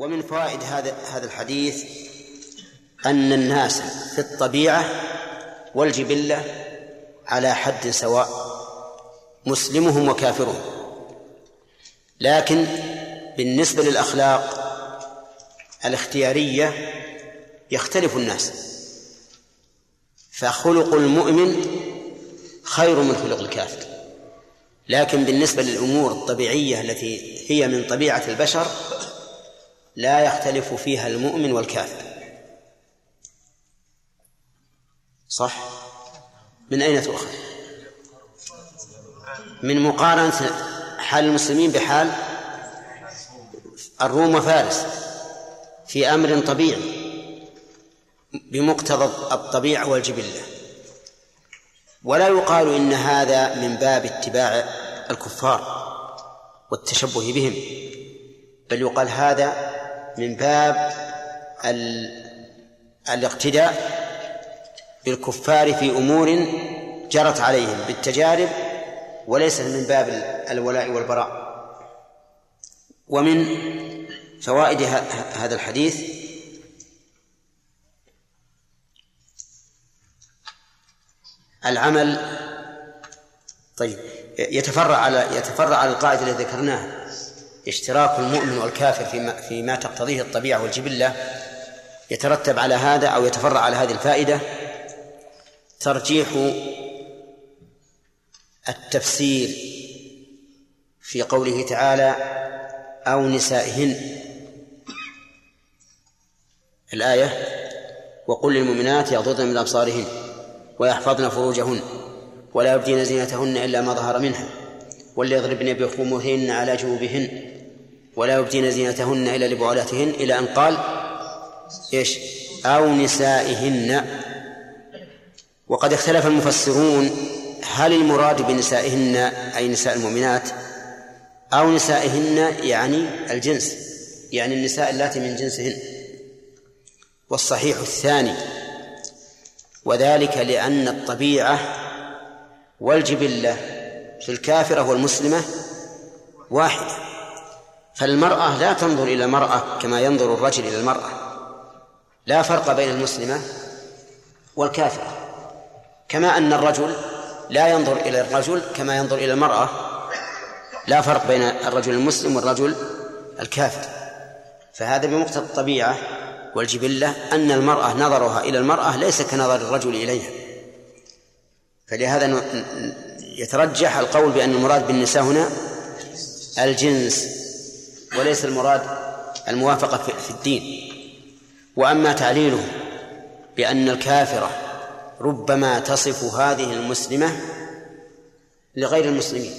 ومن فوائد هذا هذا الحديث أن الناس في الطبيعة والجبلة على حد سواء مسلمهم وكافرهم. لكن بالنسبة للأخلاق الاختيارية يختلف الناس. فخلق المؤمن خير من خلق الكافر. لكن بالنسبة للأمور الطبيعية التي هي من طبيعة البشر لا يختلف فيها المؤمن والكافر. صح؟ من أين تؤخذ؟ من مقارنة حال المسلمين بحال الروم وفارس في أمر طبيعي بمقتضى الطبيعة والجبلة. ولا يقال إن هذا من باب اتباع الكفار والتشبه بهم بل يقال هذا من باب الاقتداء بالكفار في أمور جرت عليهم بالتجارب وليس من باب الولاء والبراء. ومن فوائد هذا الحديث العمل طيب يتفرع على يتفرع على القاعدة التي ذكرناها. اشتراك المؤمن والكافر فيما فيما تقتضيه الطبيعة والجبلة يترتب على هذا أو يتفرع على هذه الفائدة. ترجيح التفسير في قوله تعالى أو نسائهن. الآية وقل للمؤمنات يغضضن من أبصارهن ويحفظن فروجهن ولا يبدين زينتهن إلا ما ظهر منها وليضربن بخمرهن على جيوبهن. ولا يبدين زينتهن إلا لبعولاتهن إلى أن قال إيش؟ أو نسائهن. وقد اختلف المفسرون هل المراد بنسائهن أي نساء المؤمنات أو نسائهن يعني الجنس يعني النساء اللاتي من جنسهن. والصحيح الثاني وذلك لأن الطبيعة والجبلة في الكافرة والمسلمة واحدة. فالمرأة لا تنظر إلى المرأة كما ينظر الرجل إلى المرأة. لا فرق بين المسلمة والكافرة. كما أن الرجل لا ينظر إلى الرجل كما ينظر إلى المرأة لا فرق بين الرجل المسلم والرجل الكافر. فهذا بمقتضى الطبيعة والجبلة أن المرأة نظرها إلى المرأة ليس كنظر الرجل إليها. فلهذا يترجح القول بأن المراد بالنساء هنا الجنس. وليس المراد الموافقة في الدين. وأما تعليله بأن الكافرة ربما تصف هذه المسلمة لغير المسلمين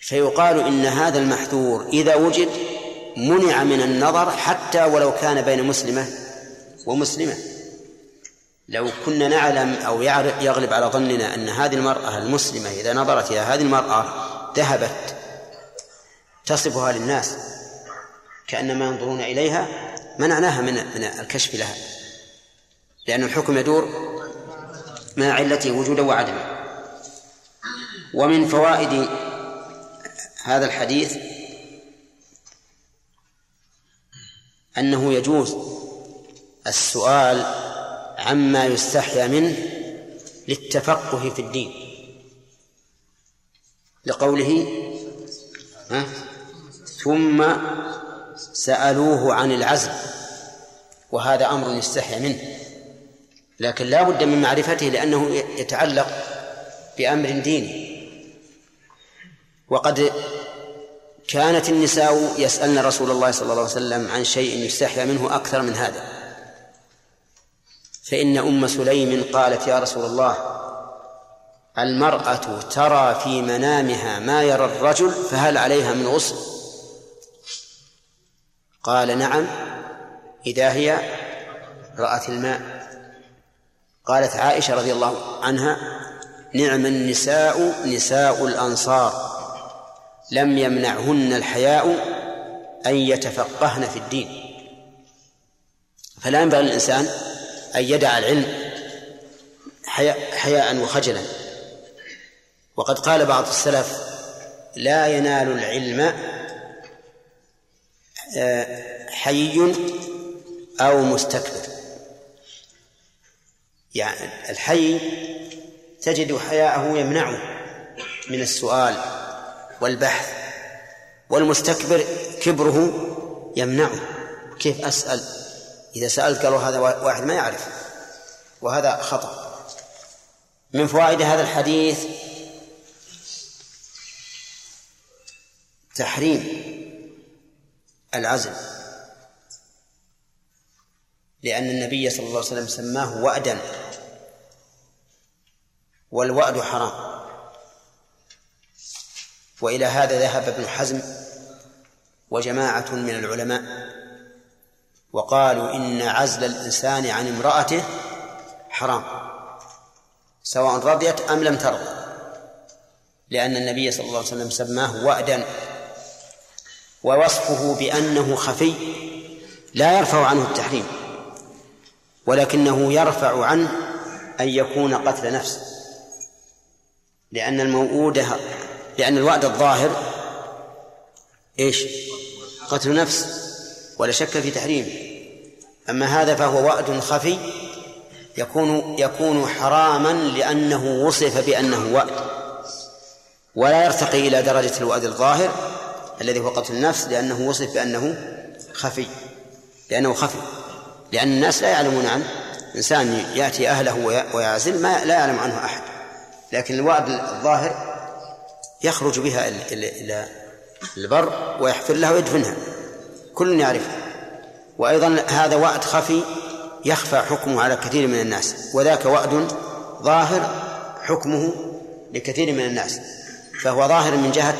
فيقال إن هذا المحذور إذا وجد منع من النظر حتى ولو كان بين مسلمة ومسلمة. لو كنا نعلم أو يغلب على ظننا أن هذه المرأة المسلمة إذا نظرت إلى هذه المرأة ذهبت تصفها للناس كأنما ينظرون إليها منعناها من من الكشف لها لأن الحكم يدور مع علته وجودا وعدما ومن فوائد هذا الحديث أنه يجوز السؤال عما يستحيا منه للتفقه في الدين لقوله ها؟ ثم سألوه عن العزل وهذا أمر يستحيا منه. لكن لا بد من معرفته لأنه يتعلق بأمر ديني. وقد كانت النساء يسألن رسول الله صلى الله عليه وسلم عن شيء يستحيا منه أكثر من هذا. فإن أم سليم قالت يا رسول الله المرأة ترى في منامها ما يرى الرجل فهل عليها من غسل قال نعم إذا هي رأت الماء. قالت عائشة رضي الله عنها نعم النساء نساء الأنصار لم يمنعهن الحياء أن يتفقهن في الدين. فلا ينبغي للإنسان أن يدع العلم حياء وخجلا. وقد قال بعض السلف لا ينال العلم حي أو مستكبر. يعني الحي تجد حياءه يمنعه من السؤال والبحث والمستكبر كبره يمنعه. كيف أسأل؟ إذا سألت قالوا هذا واحد ما يعرف وهذا خطأ. من فوائد هذا الحديث تحريم. العزل لأن النبي صلى الله عليه وسلم سماه وأدا. والوأد حرام. وإلى هذا ذهب ابن حزم وجماعة من العلماء وقالوا إن عزل الإنسان عن امرأته حرام. سواء رضيت أم لم ترضى. لأن النبي صلى الله عليه وسلم سماه وأدا. ووصفه بأنه خفي لا يرفع عنه التحريم ولكنه يرفع عنه أن يكون قتل نفس لأن الموؤود لأن الوعد الظاهر إيش؟ قتل نفس ولا شك في تحريمه أما هذا فهو وعد خفي يكون يكون حراما لأنه وصف بأنه وعد ولا يرتقي إلى درجة الوعد الظاهر الذي هو قتل النفس لأنه وصف بأنه خفي لأنه خفي. لأن الناس لا يعلمون عنه. إنسان يأتي أهله ويعزل ما لا يعلم عنه أحد. لكن الوعد الظاهر يخرج بها إلى البر ويحفر لها ويدفنها. كل يعرفها. وأيضا هذا وعد خفي يخفى حكمه على كثير من الناس. وذاك وعد ظاهر حكمه لكثير من الناس. فهو ظاهر من جهة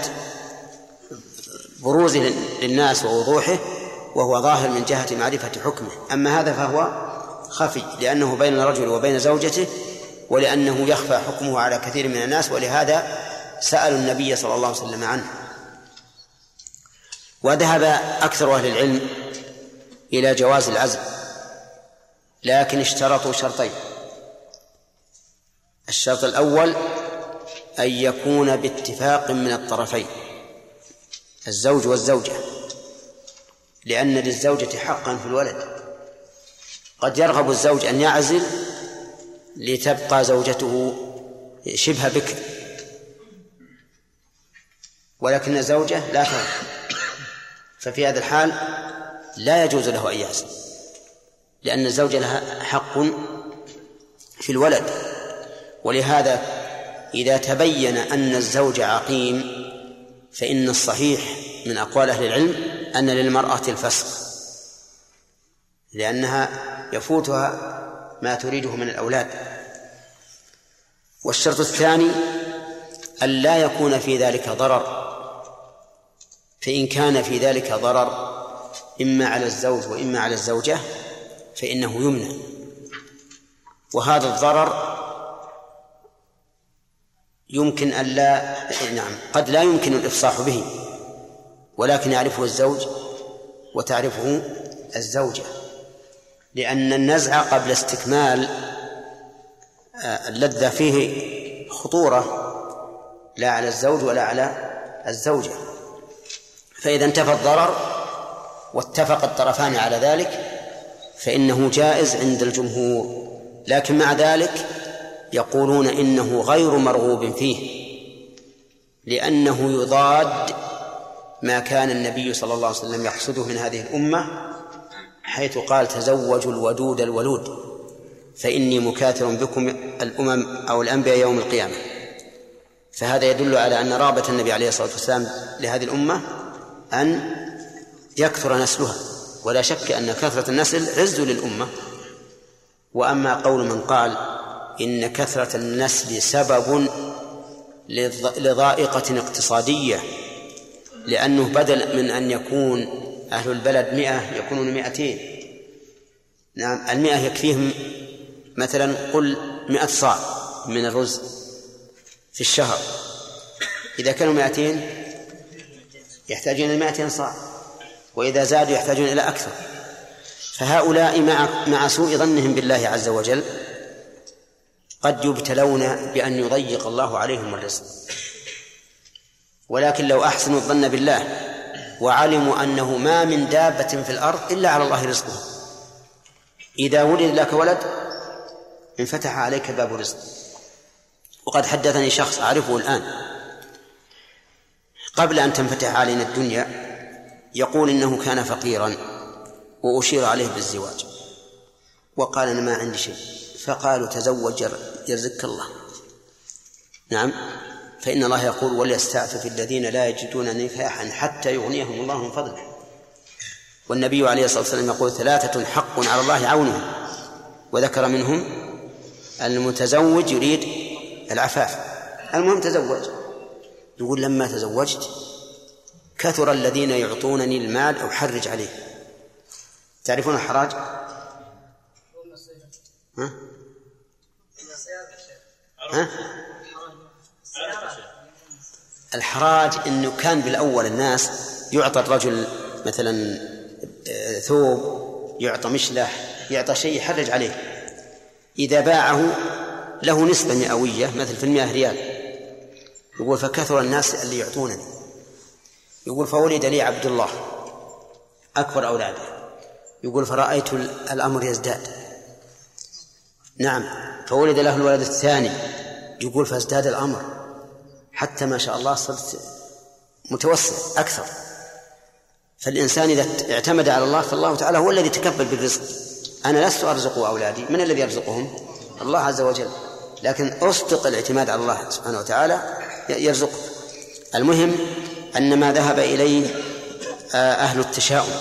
بروزه للناس ووضوحه وهو ظاهر من جهة معرفة حكمه. أما هذا فهو خفي لأنه بين الرجل وبين زوجته ولأنه يخفى حكمه على كثير من الناس ولهذا سألوا النبي صلى الله عليه وسلم عنه. وذهب أكثر أهل العلم إلى جواز العزل لكن اشترطوا شرطين. الشرط الأول أن يكون باتفاق من الطرفين. الزوج والزوجة لأن للزوجة حقا في الولد. قد يرغب الزوج أن يعزل لتبقى زوجته شبه بكر. ولكن الزوجة لا ترغب. ففي هذا الحال لا يجوز له أن يعزل لأن الزوجة لها حق في الولد. ولهذا إذا تبين أن الزوج عقيم فإن الصحيح من أقوال أهل العلم أن للمرأة الفسق لأنها يفوتها ما تريده من الأولاد. والشرط الثاني أن لا يكون في ذلك ضرر فإن كان في ذلك ضرر إما على الزوج وإما على الزوجة فإنه يمنع. وهذا الضرر يمكن أن لا نعم. قد لا يمكن الإفصاح به ولكن يعرفه الزوج وتعرفه الزوجة لأن النزع قبل استكمال آه، اللذة فيه خطورة لا على الزوج ولا على الزوجة. فإذا انتفى الضرر واتفق الطرفان على ذلك فإنه جائز عند الجمهور. لكن مع ذلك يقولون إنه غير مرغوب فيه لأنه يضاد ما كان النبي صلى الله عليه وسلم يقصده من هذه الأمة حيث قال تزوجوا الودود الولود فإني مكاثر بكم الأمم أو الأنبياء يوم القيامة. فهذا يدل على أن رابة النبي عليه الصلاة والسلام لهذه الأمة أن يكثر نسلها ولا شك أن كثرة النسل عز للأمة. وأما قول من قال إن كثرة النسل سبب لضائقة اقتصادية لأنه بدل من أن يكون أهل البلد مئة يكونون مئتين. نعم المئة يكفيهم مثلا قل مئة صاع من الرز في الشهر. إذا كانوا مئتين يحتاجون إلى مئتين صاع وإذا زادوا يحتاجون إلى أكثر. فهؤلاء مع مع سوء ظنهم بالله عز وجل قد يبتلون بأن يضيق الله عليهم الرزق. ولكن لو أحسنوا الظن بالله وعلموا أنه ما من دابة في الأرض إلا على الله رزقها إذا ولد لك ولد انفتح عليك باب الرزق وقد حدثني شخص أعرفه الآن. قبل أن تنفتح علينا الدنيا يقول إنه كان فقيرا وأشير عليه بالزواج. وقال أنا ما عندي شيء. فقالوا تزوج يرزقك الله. نعم. فإن الله يقول وليستعفف الذين لا يجدون نكاحا حتى يغنيهم الله من فضله. والنبي عليه الصلاة والسلام يقول ثلاثة حق على الله عونهم. وذكر منهم المتزوج يريد العفاف. المهم تزوج. يقول لما تزوجت كثر الذين يعطونني المال أحرج عليه. تعرفون الحراج؟ ها؟ الحراج إنه كان بالأول الناس يعطى الرجل مثلا آه، ثوب يعطى مشلح يعطى شيء يحرج عليه. إذا باعه له نسبة مئوية مثل في المئة ريال. يقول فكثر الناس اللي يعطونني. يقول فولد لي عبد الله. أكبر أولاده. يقول فرأيت الأمر يزداد. نعم. فولد له الولد الثاني. يقول فازداد الأمر. حتى ما شاء الله صرت متوسع أكثر. فالإنسان إذا اعتمد على الله فالله تعالى هو الذي تكفل بالرزق. أنا لست أرزق أولادي. من الذي يرزقهم؟ الله عز وجل. لكن أصدق الاعتماد على الله سبحانه وتعالى يرزق. المهم أن ما ذهب إليه آه، أهل التشاؤم.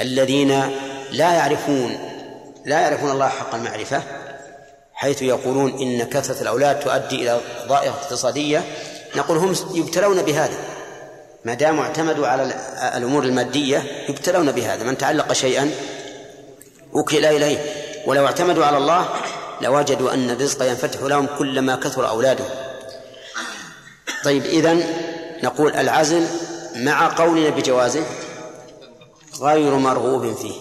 الذين لا يعرفون لا يعرفون الله حق المعرفة. حيث يقولون إن كثرة الأولاد تؤدي إلى ضائقة اقتصادية. نقول هم يبتلون بهذا. ما دام اعتمدوا على الأمور المادية يبتلون بهذا. من تعلق شيئا وكل إليه. ولو اعتمدوا على الله لوجدوا أن الرزق ينفتح لهم كلما كثر أولادهم. طيب إذن نقول العزل مع قولنا بجوازه غير مرغوب فيه.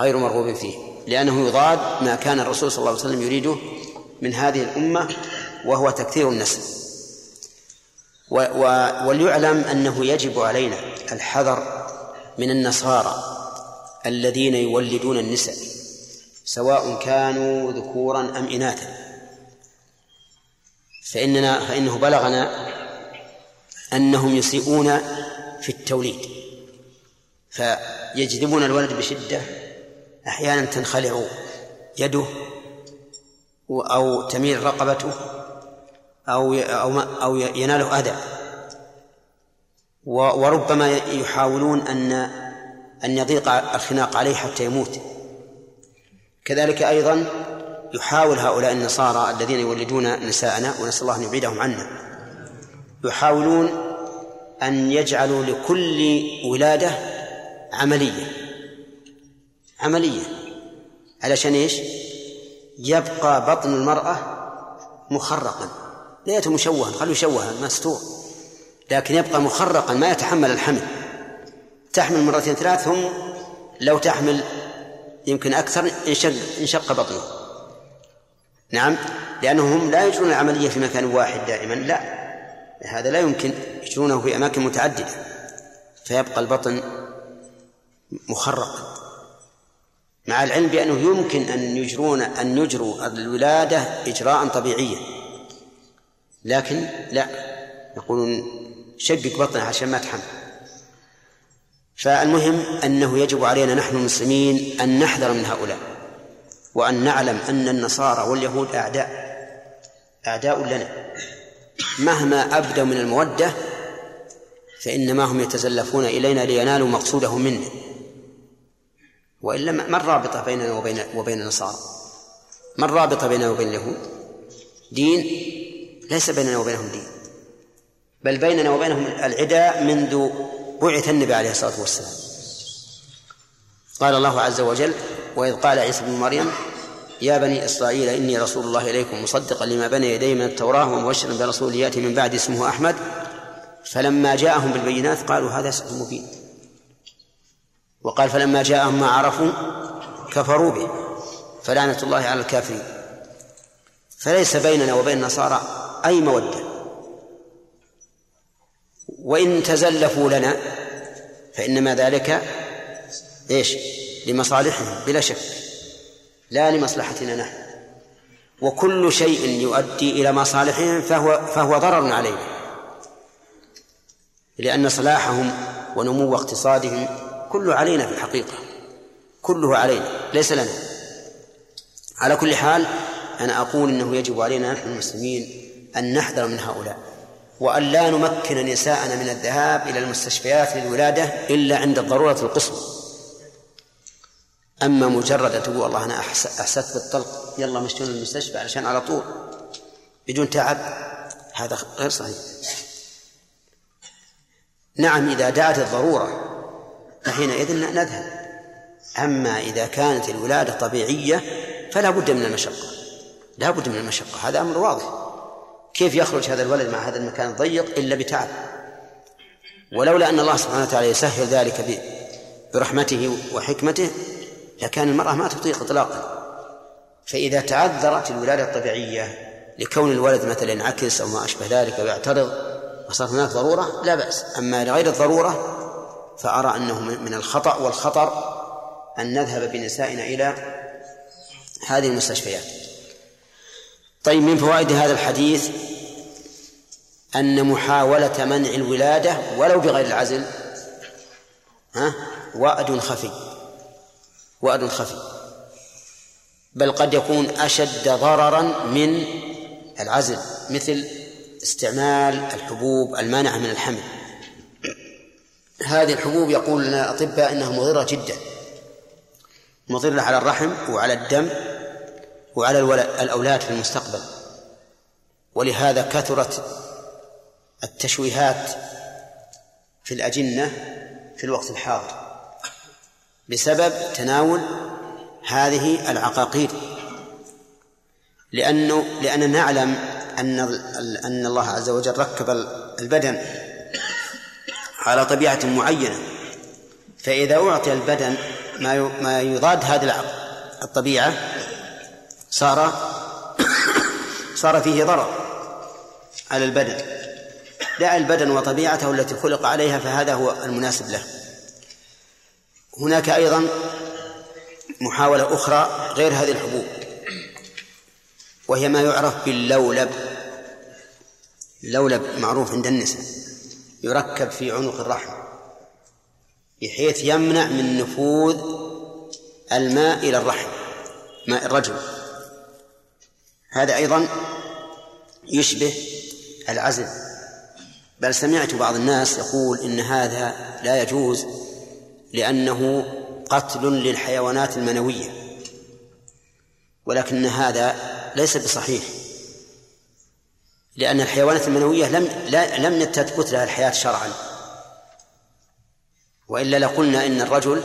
غير مرغوب فيه. لأنه يضاد ما كان الرسول صلى الله عليه وسلم يريده من هذه الأمة وهو تكثير النسل. وليعلم أنه يجب علينا الحذر من النصارى الذين يولدون النساء سواء كانوا ذكورا أم إناثا. فإننا فإنه بلغنا أنهم يسيئون في التوليد فيجذبون الولد بشدة أحيانا تنخلع يده أو تميل رقبته أو أو أو يناله أذى. وربما يحاولون أن أن يضيق الخناق عليه حتى يموت. كذلك أيضا يحاول هؤلاء النصارى الذين يولدون نساءنا ونسأل الله أن يبعدهم عنا. يحاولون أن يجعلوا لكل ولادة عملية. عملية. علشان إيش؟ يبقى بطن المرأة مخرقا. ليته مشوها خلوا يشوها مستور لكن يبقى مخرقا ما يتحمل الحمل. تحمل مرتين ثلاث هم لو تحمل يمكن أكثر انشق انشق بطنه. نعم؟ لأنهم لا يجرون العملية في مكان واحد دائما لا. هذا لا يمكن يجرونه في أماكن متعددة. فيبقى البطن مخرقا. مع العلم بأنه يمكن أن يجرون أن يجروا الولادة إجراء طبيعيا. لكن لا. يقولون شقق بطنها عشان ما تحمل. فالمهم أنه يجب علينا نحن المسلمين أن نحذر من هؤلاء. وأن نعلم أن النصارى واليهود أعداء. أعداء لنا. مهما أبدوا من المودة فإنما هم يتزلفون إلينا لينالوا مقصودهم منا وإلا ما الرابطة بيننا وبين وبين النصارى؟ ما الرابطة بيننا وبين اليهود؟ دين ليس بيننا وبينهم دين بل بيننا وبينهم العداء منذ بعث النبي عليه الصلاة والسلام. قال الله عز وجل وإذ قال عيسى بن مريم يا بني إسرائيل إني رسول الله إليكم مصدقا لما بين يدي من التوراة ومبشرا برسول يأتي من بعد اسمه أحمد. فلما جاءهم بالبينات قالوا هذا سحر مبين. وقال فلما جاءهم ما عرفوا كفروا به فلعنة الله على الكافرين. فليس بيننا وبين النصارى أي مودة. وإن تزلفوا لنا فإنما ذلك إيش؟ لمصالحهم بلا شك. لا لمصلحتنا نحن. وكل شيء يؤدي إلى مصالحهم فهو فهو ضرر عليهم. لأن صلاحهم ونمو اقتصادهم كله علينا في الحقيقة. كله علينا. ليس لنا. على كل حال أنا أقول إنه يجب علينا نحن المسلمين أن نحذر من هؤلاء وأن لا نمكن نساءنا من الذهاب إلى المستشفيات للولادة إلا عند الضرورة القصوى. أما مجرد تقول والله أنا أحسست بالطلق يلا مشتون المستشفى علشان على طول. بدون تعب. هذا غير صحيح. نعم إذا دعت الضرورة فحينئذ نذهب. أما إذا كانت الولادة طبيعية فلا بد من المشقة. لا بد من المشقة. هذا أمر واضح. كيف يخرج هذا الولد مع هذا المكان الضيق إلا بتعب؟ ولولا أن الله سبحانه وتعالى يسهل ذلك برحمته وحكمته لكان المرأة ما تطيق إطلاقا. فإذا تعذرت الولادة الطبيعية لكون الولد مثلا ينعكس أو ما أشبه ذلك ويعترض وصارت هناك ضرورة لا بأس. أما لغير الضرورة فأرى أنه من الخطأ والخطر أن نذهب بنسائنا إلى هذه المستشفيات. طيب من فوائد هذا الحديث أن محاولة منع الولادة ولو بغير العزل ها وأد خفي وأد خفي بل قد يكون أشد ضررا من العزل مثل استعمال الحبوب المانعة من الحمل. هذه الحبوب يقول لنا الأطباء أنها مضرة جدا. مضرة على الرحم وعلى الدم وعلى الأولاد في المستقبل. ولهذا كثرت التشويهات في الأجنة في الوقت الحاضر بسبب تناول هذه العقاقير. لأنه لأننا نعلم أن أن الله عز وجل ركب البدن على طبيعة معينة. فإذا أعطي البدن ما ما يضاد هذه الطبيعة صار صار فيه ضرر على البدن. دع البدن وطبيعته التي خلق عليها فهذا هو المناسب له. هناك أيضا محاولة أخرى غير هذه الحبوب وهي ما يعرف باللولب. اللولب معروف عند النساء. يركب في عنق الرحم بحيث يمنع من نفوذ الماء إلى الرحم ماء الرجل هذا أيضا يشبه العزل. بل سمعت بعض الناس يقول إن هذا لا يجوز لأنه قتل للحيوانات المنوية. ولكن هذا ليس بصحيح. لأن الحيوانات المنوية لم لا لم تثبت لها الحياة شرعا. وإلا لقلنا إن الرجل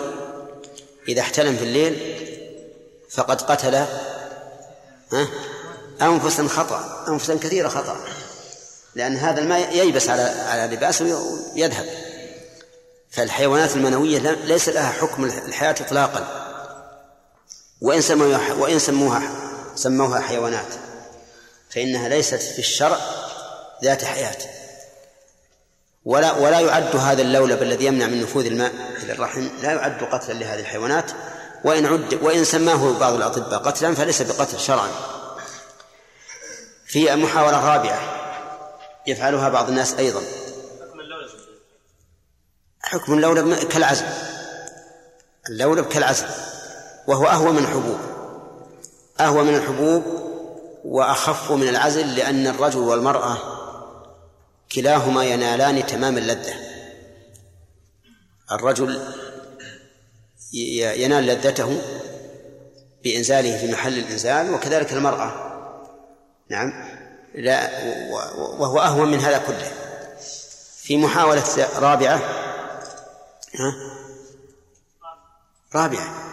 إذا احتلم في الليل فقد قتل أنفسا خطأ أنفسا كثيرة خطأ. لأن هذا الماء ييبس على على لباسه ويذهب. فالحيوانات المنوية ليس لها حكم الحياة إطلاقا. وإن سموها وإن سموها سموها حيوانات. فإنها ليست في الشرع ذات حياة. ولا ولا يعد هذا اللولب الذي يمنع من نفوذ الماء إلى الرحم لا يعد قتلا لهذه الحيوانات. وإن عد وإن سماه بعض الأطباء قتلا فليس بقتل شرعا. في محاولة رابعة يفعلها بعض الناس أيضا. حكم اللولب كالعزل اللولب كالعزل وهو أهوى من الحبوب. أهوى من الحبوب وأخف من العزل لأن الرجل والمرأة كلاهما ينالان تمام اللذة. الرجل ينال لذته بإنزاله في محل الإنزال وكذلك المرأة. نعم. لا وهو أهون من هذا كله. في محاولة رابعة ها؟ رابعة.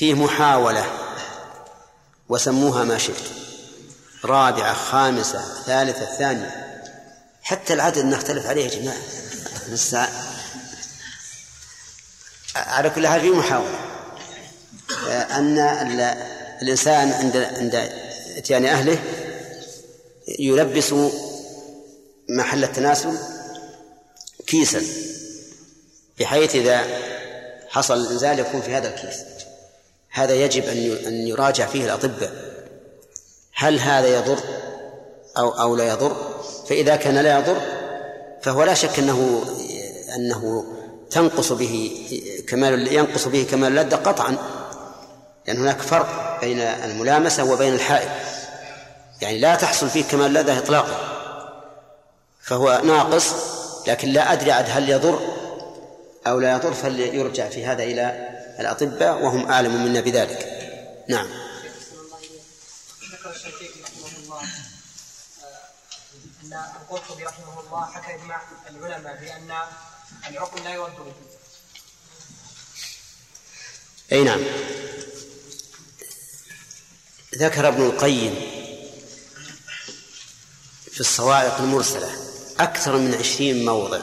فيه محاولة وسموها ما شئت. رابعة خامسة ثالثة ثانية. حتى العدد نختلف عليه يا جماعة. لسه على كل حال في محاولة. أن الإنسان عند عند إتيان أهله يلبس محل التناسل كيسا بحيث إذا حصل الإنزال يكون في هذا الكيس. هذا يجب أن أن يراجع فيه الأطباء. هل هذا يضر أو أو لا يضر؟ فإذا كان لا يضر فهو لا شك أنه أنه تنقص به كمال ينقص به كمال اللذة قطعا. لأن هناك فرق بين الملامسة وبين الحائل يعني لا تحصل فيه كمال اللذة إطلاقا. فهو ناقص لكن لا أدري عاد هل يضر أو لا يضر فليرجع في هذا إلى الأطباء وهم أعلم منا بذلك. نعم. ذكر الشيخ رحمه الله أن القرطبي رحمه الله حكى إجماع العلماء بأن العقل لا يرد أي نعم. ذكر ابن القيم في الصواعق المرسلة أكثر من عشرين موضع.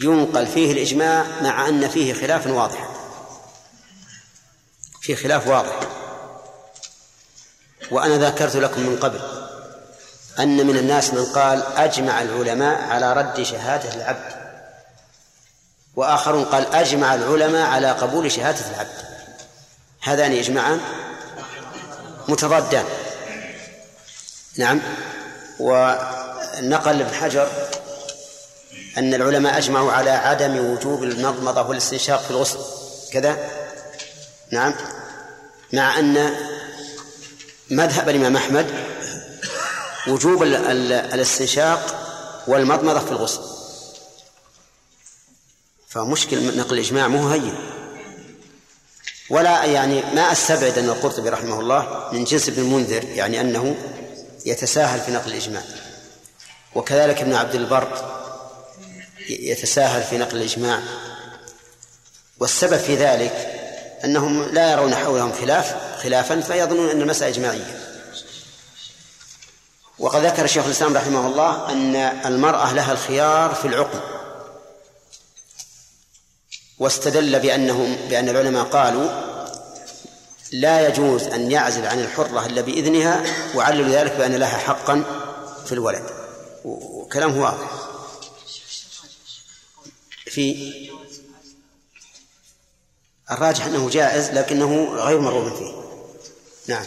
ينقل فيه الإجماع مع أن فيه خلاف واضح. في خلاف واضح. وأنا ذكرت لكم من قبل أن من الناس من قال أجمع العلماء على رد شهادة العبد. وآخرون قال أجمع العلماء على قبول شهادة العبد. هذان إجماعان متضادان. نعم. ونقل ابن حجر أن العلماء أجمعوا على عدم وجوب المضمضة والاستنشاق في الغسل. كذا؟ نعم. مع أن مذهب الإمام أحمد وجوب الاستنشاق والمضمضة في الغسل. فمشكل نقل الإجماع مو هين. ولا يعني ما أستبعد أن القرطبي رحمه الله من جنس ابن المنذر يعني أنه يتساهل في نقل الإجماع. وكذلك ابن عبد البر يتساهل في نقل الإجماع. والسبب في ذلك أنهم لا يرون حولهم خلاف خلافا فيظنون أن المسألة إجماعية. وقد ذكر شيخ الإسلام رحمه الله أن المرأة لها الخيار في العقم واستدل بأنهم بأن العلماء قالوا لا يجوز أن يعزل عن الحرة إلا بإذنها وعللوا ذلك بأن لها حقا في الولد. وكلام واضح. في الراجح أنه جائز لكنه غير مرغوب فيه. نعم.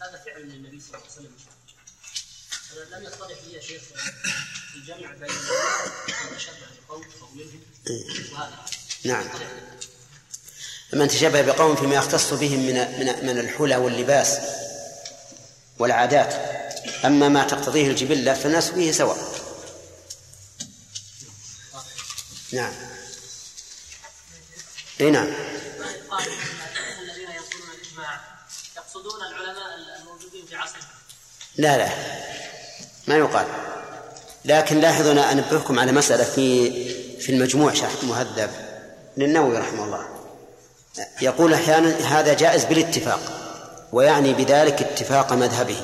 هذا فعل صلى الله عليه وسلم لم لي شيخ بين تشبه بقوم وهذا نعم. من تشبه بقوم فيما يختص بهم من من من الحلى واللباس والعادات أما ما تقتضيه الجبلة فالناس فيه سواء. نعم. اي نعم. الذين يقولون الاجماع يقصدون العلماء الموجودين في عصرهم لا لا. ما يقال. لكن لاحظوا أنا أنبهكم على مسألة في في المجموع شرح مهذب للنووي رحمه الله. يقول أحيانا هذا جائز بالاتفاق ويعني بذلك اتفاق مذهبه.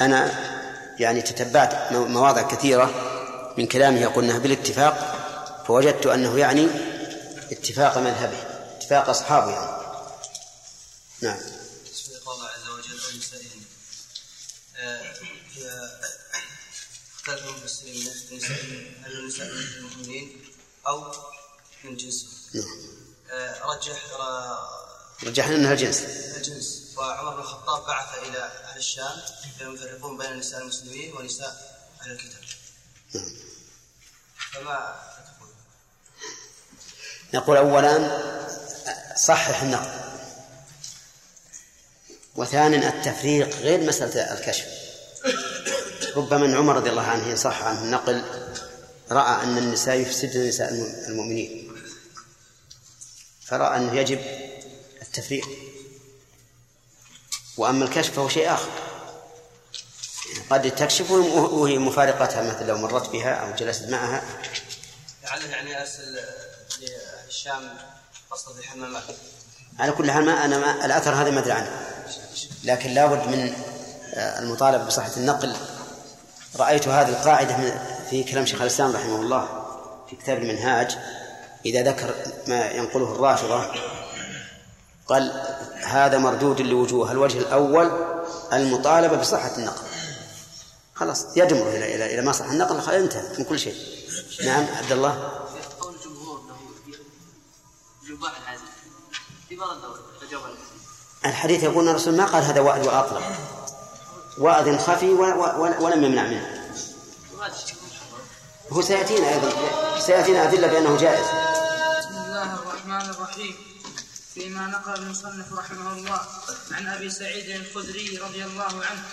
أنا يعني تتبعت مواضع كثيرة من كلامه يقول أنها بالاتفاق فوجدت أنه يعني اتفاق مذهبه اتفاق أصحابه يعني. نعم. الله عز وجل تدعو المسلمين نساء النساء المؤمنين أو من جنسهم نعم. آه، رجح رجح أنها جنس. الجنس وعمر بن الخطاب بعث إلى أهل الشام يفرقون بين نساء المسلمين ونساء أهل الكتاب. نعم. فما نقول اولا صحح النقل وثانيا التفريق غير مسألة الكشف. ربما إن عمر رضي الله عنه صح عنه النقل رأى أن النساء يفسدن نساء المؤمنين. فرأى أنه يجب التفريق. وأما الكشف فهو شيء آخر. قد تكشف وهي مفارقتها مثلا لو مرت بها أو جلست معها. يعني ارسل للشام قصد الحمامات على كل حال ما أنا ما الأثر هذا ما أدري عنه. لكن لابد من المطالبة بصحة النقل. رأيت هذه القاعدة في كلام شيخ الإسلام رحمه الله في كتاب المنهاج. إذا ذكر ما ينقله الرافضة قال هذا مردود لوجوه. الوجه الأول المطالبة بصحة النقل. خلاص يجمع إلى إلى إلى مصلحة النقل انتهى من كل شيء. نعم عبد الله. يباح العزل في بعض الدول الحديث. يقول إن الرسول ما قال هذا وعد واطلق وعد خفي ولم يمنع منه. هو سيأتينا أيضا. سيأتينا أدلة بأنه جائز. بسم الله الرحمن الرحيم. فيما نقل المصنف رحمه الله عن أبي سعيد الخدري رضي الله عنه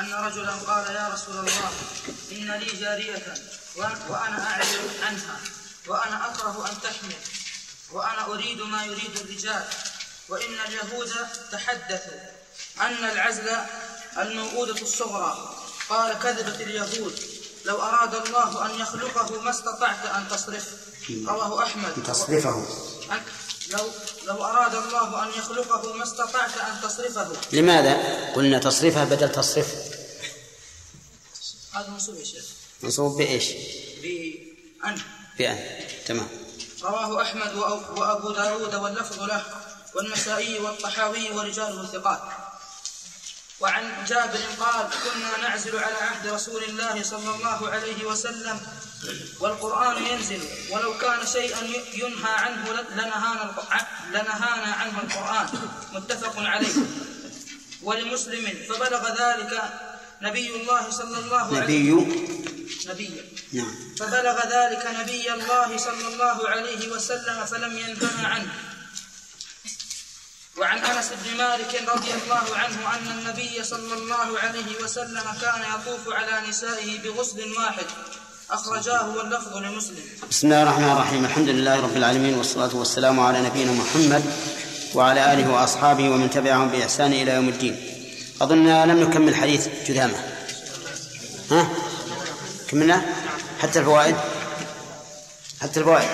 أن رجلا قال يا رسول الله إن لي جارية وأنا أعجل عنها وأنا أكره أن تحمل. وأنا أريد ما يريد الرجال. وإن اليهود تحدثوا أن العزل الموؤودة الصغرى. قال كذبت اليهود. لو أراد الله أن يخلقه ما استطعت أن تصرفه رواه أحمد. تصرفه. لو لو أراد الله أن يخلقه ما استطعت أن تصرفه. لماذا؟ قلنا تصرفه بدل تصرف. هذا منصوب يا شيخ. منصوب بإيش؟ بأن. بأن. تمام. رواه أحمد وأبو داود واللفظ له والنسائي والطحاوي ورجاله ثقات. وعن جابر قال كنا نعزل على عهد رسول الله صلى الله عليه وسلم والقرآن ينزل ولو كان شيئا ينهى عنه لنهانا لنهانا عنه القرآن. متفق عليه. ولمسلم فبلغ ذلك نبي الله صلى الله عليه وسلم. نبي نعم فبلغ ذلك نبي الله صلى الله عليه وسلم فلم ينهنا عنه وعن أنس بن مالك رضي الله عنه أن النبي صلى الله عليه وسلم كان يطوف على نسائه بغسل واحد أخرجاه واللفظ لمسلم. بسم الله الرحمن الرحيم، الحمد لله رب العالمين والصلاة والسلام على نبينا محمد وعلى آله وأصحابه ومن تبعهم بإحسان إلى يوم الدين. اظننا لم نكمل حديث جذامه. ها؟ كملنا؟ حتى الفوائد؟ حتى الفوائد.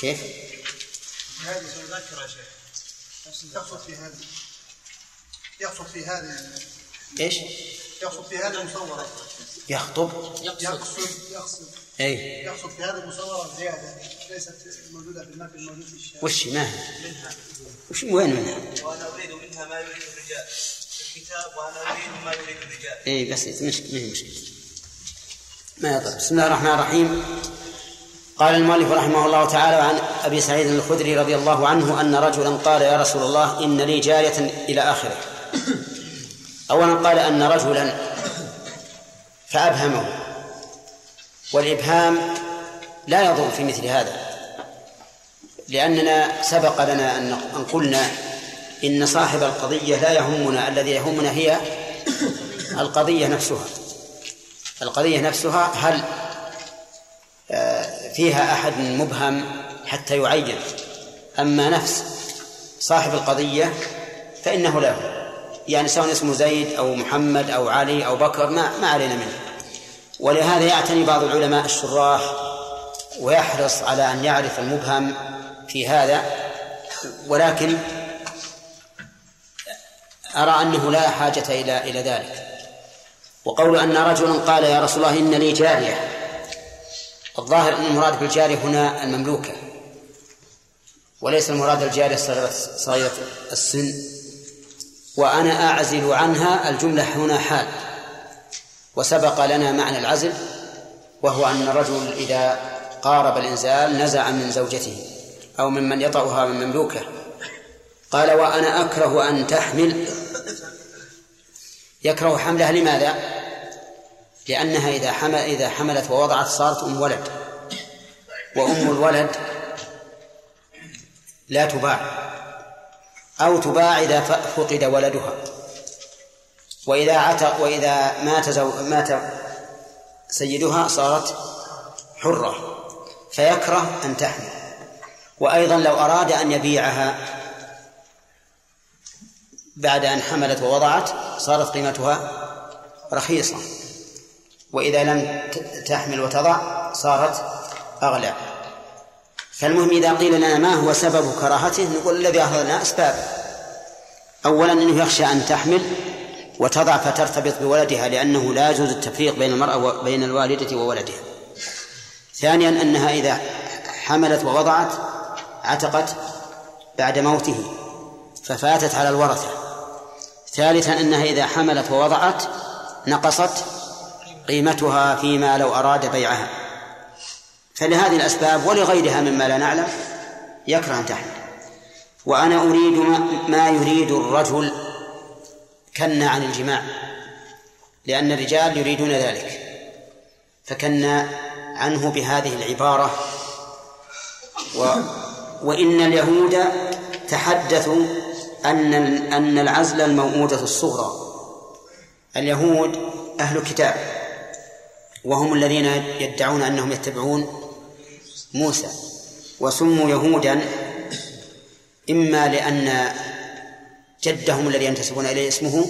كيف؟ هذه سنذكر يا شيخ يقصد في هذه يقصد في هذه إيش؟ يقصد في هذه المصورة يخطب يقصد يقصد أي. يقصد في هذه المصورة زيادة ليست موجودة في المتن الموجود في الشارع. وش ما هي؟ وش وين منها؟ وأنا أريد منها ما يريد الرجال. الكتاب وأنا أريد ما يريد الرجال. إي بس مش ما هي مشكلة. ما يضر. بسم الله الرحمن الرحيم. قال المؤلف رحمه الله تعالى عن أبي سعيد الخدري رضي الله عنه أن رجلا قال يا رسول الله إن لي جارية إلى آخره. اولا قال أن رجلا فأبهمه. والإبهام لا يضر في مثل هذا لأننا سبق لنا ان قلنا إن صاحب القضية لا يهمنا الذي يهمنا هي القضية نفسها. القضية نفسها هل فيها أحد مبهم حتى يعين؟ أما نفس صاحب القضية فإنه له يعني سواء اسمه زيد أو محمد أو علي أو بكر ما ما علينا منه. ولهذا يعتني بعض العلماء الشراح ويحرص على أن يعرف المبهم في هذا ولكن أرى أنه لا حاجة إلى إلى ذلك. وقول أن رجلا قال يا رسول الله إن لي جارية. الظاهر أن المراد بالجارية هنا المملوكة. وليس المراد الجارية صغيرة صغيرة السن. وأنا أعزل عنها الجملة هنا حال. وسبق لنا معنى العزل وهو أن الرجل إذا قارب الإنزال نزع من زوجته أو ممن يطأها من مملوكه. قال وأنا أكره أن تحمل. يكره حملها لماذا؟ لأنها إذا حمل إذا حملت ووضعت صارت أم ولد. وأم الولد لا تباع أو تباع إذا فقد ولدها. وإذا عتق وإذا مات زو مات سيدها صارت حرة فيكره أن تحمل. وأيضا لو أراد أن يبيعها بعد أن حملت ووضعت صارت قيمتها رخيصة. وإذا لم تحمل وتضع صارت أغلى. فالمهم إذا قيل لنا ما هو سبب كراهته نقول الذي أخذنا أسباب. أولا أنه يخشى أن تحمل وتضع فترتبط بولدها لأنه لا يجوز التفريق بين المرأة وبين الوالدة وولدها. ثانيا أنها إذا حملت ووضعت عتقت بعد موته ففاتت على الورثة. ثالثا أنها إذا حملت ووضعت نقصت قيمتها فيما لو أراد بيعها. فلهذه الأسباب ولغيرها مما لا نعلم يكره أن تحمل. وأنا أريد ما يريد الرجل كنا عن الجماع لأن الرجال يريدون ذلك فكنا عنه بهذه العبارة و وإن اليهود تحدثوا أن أن العزل الموؤودة الصغرى اليهود أهل كتاب وهم الذين يدعون أنهم يتبعون موسى وسموا يهودا إما لأن جدهم الذي ينتسبون إليه اسمه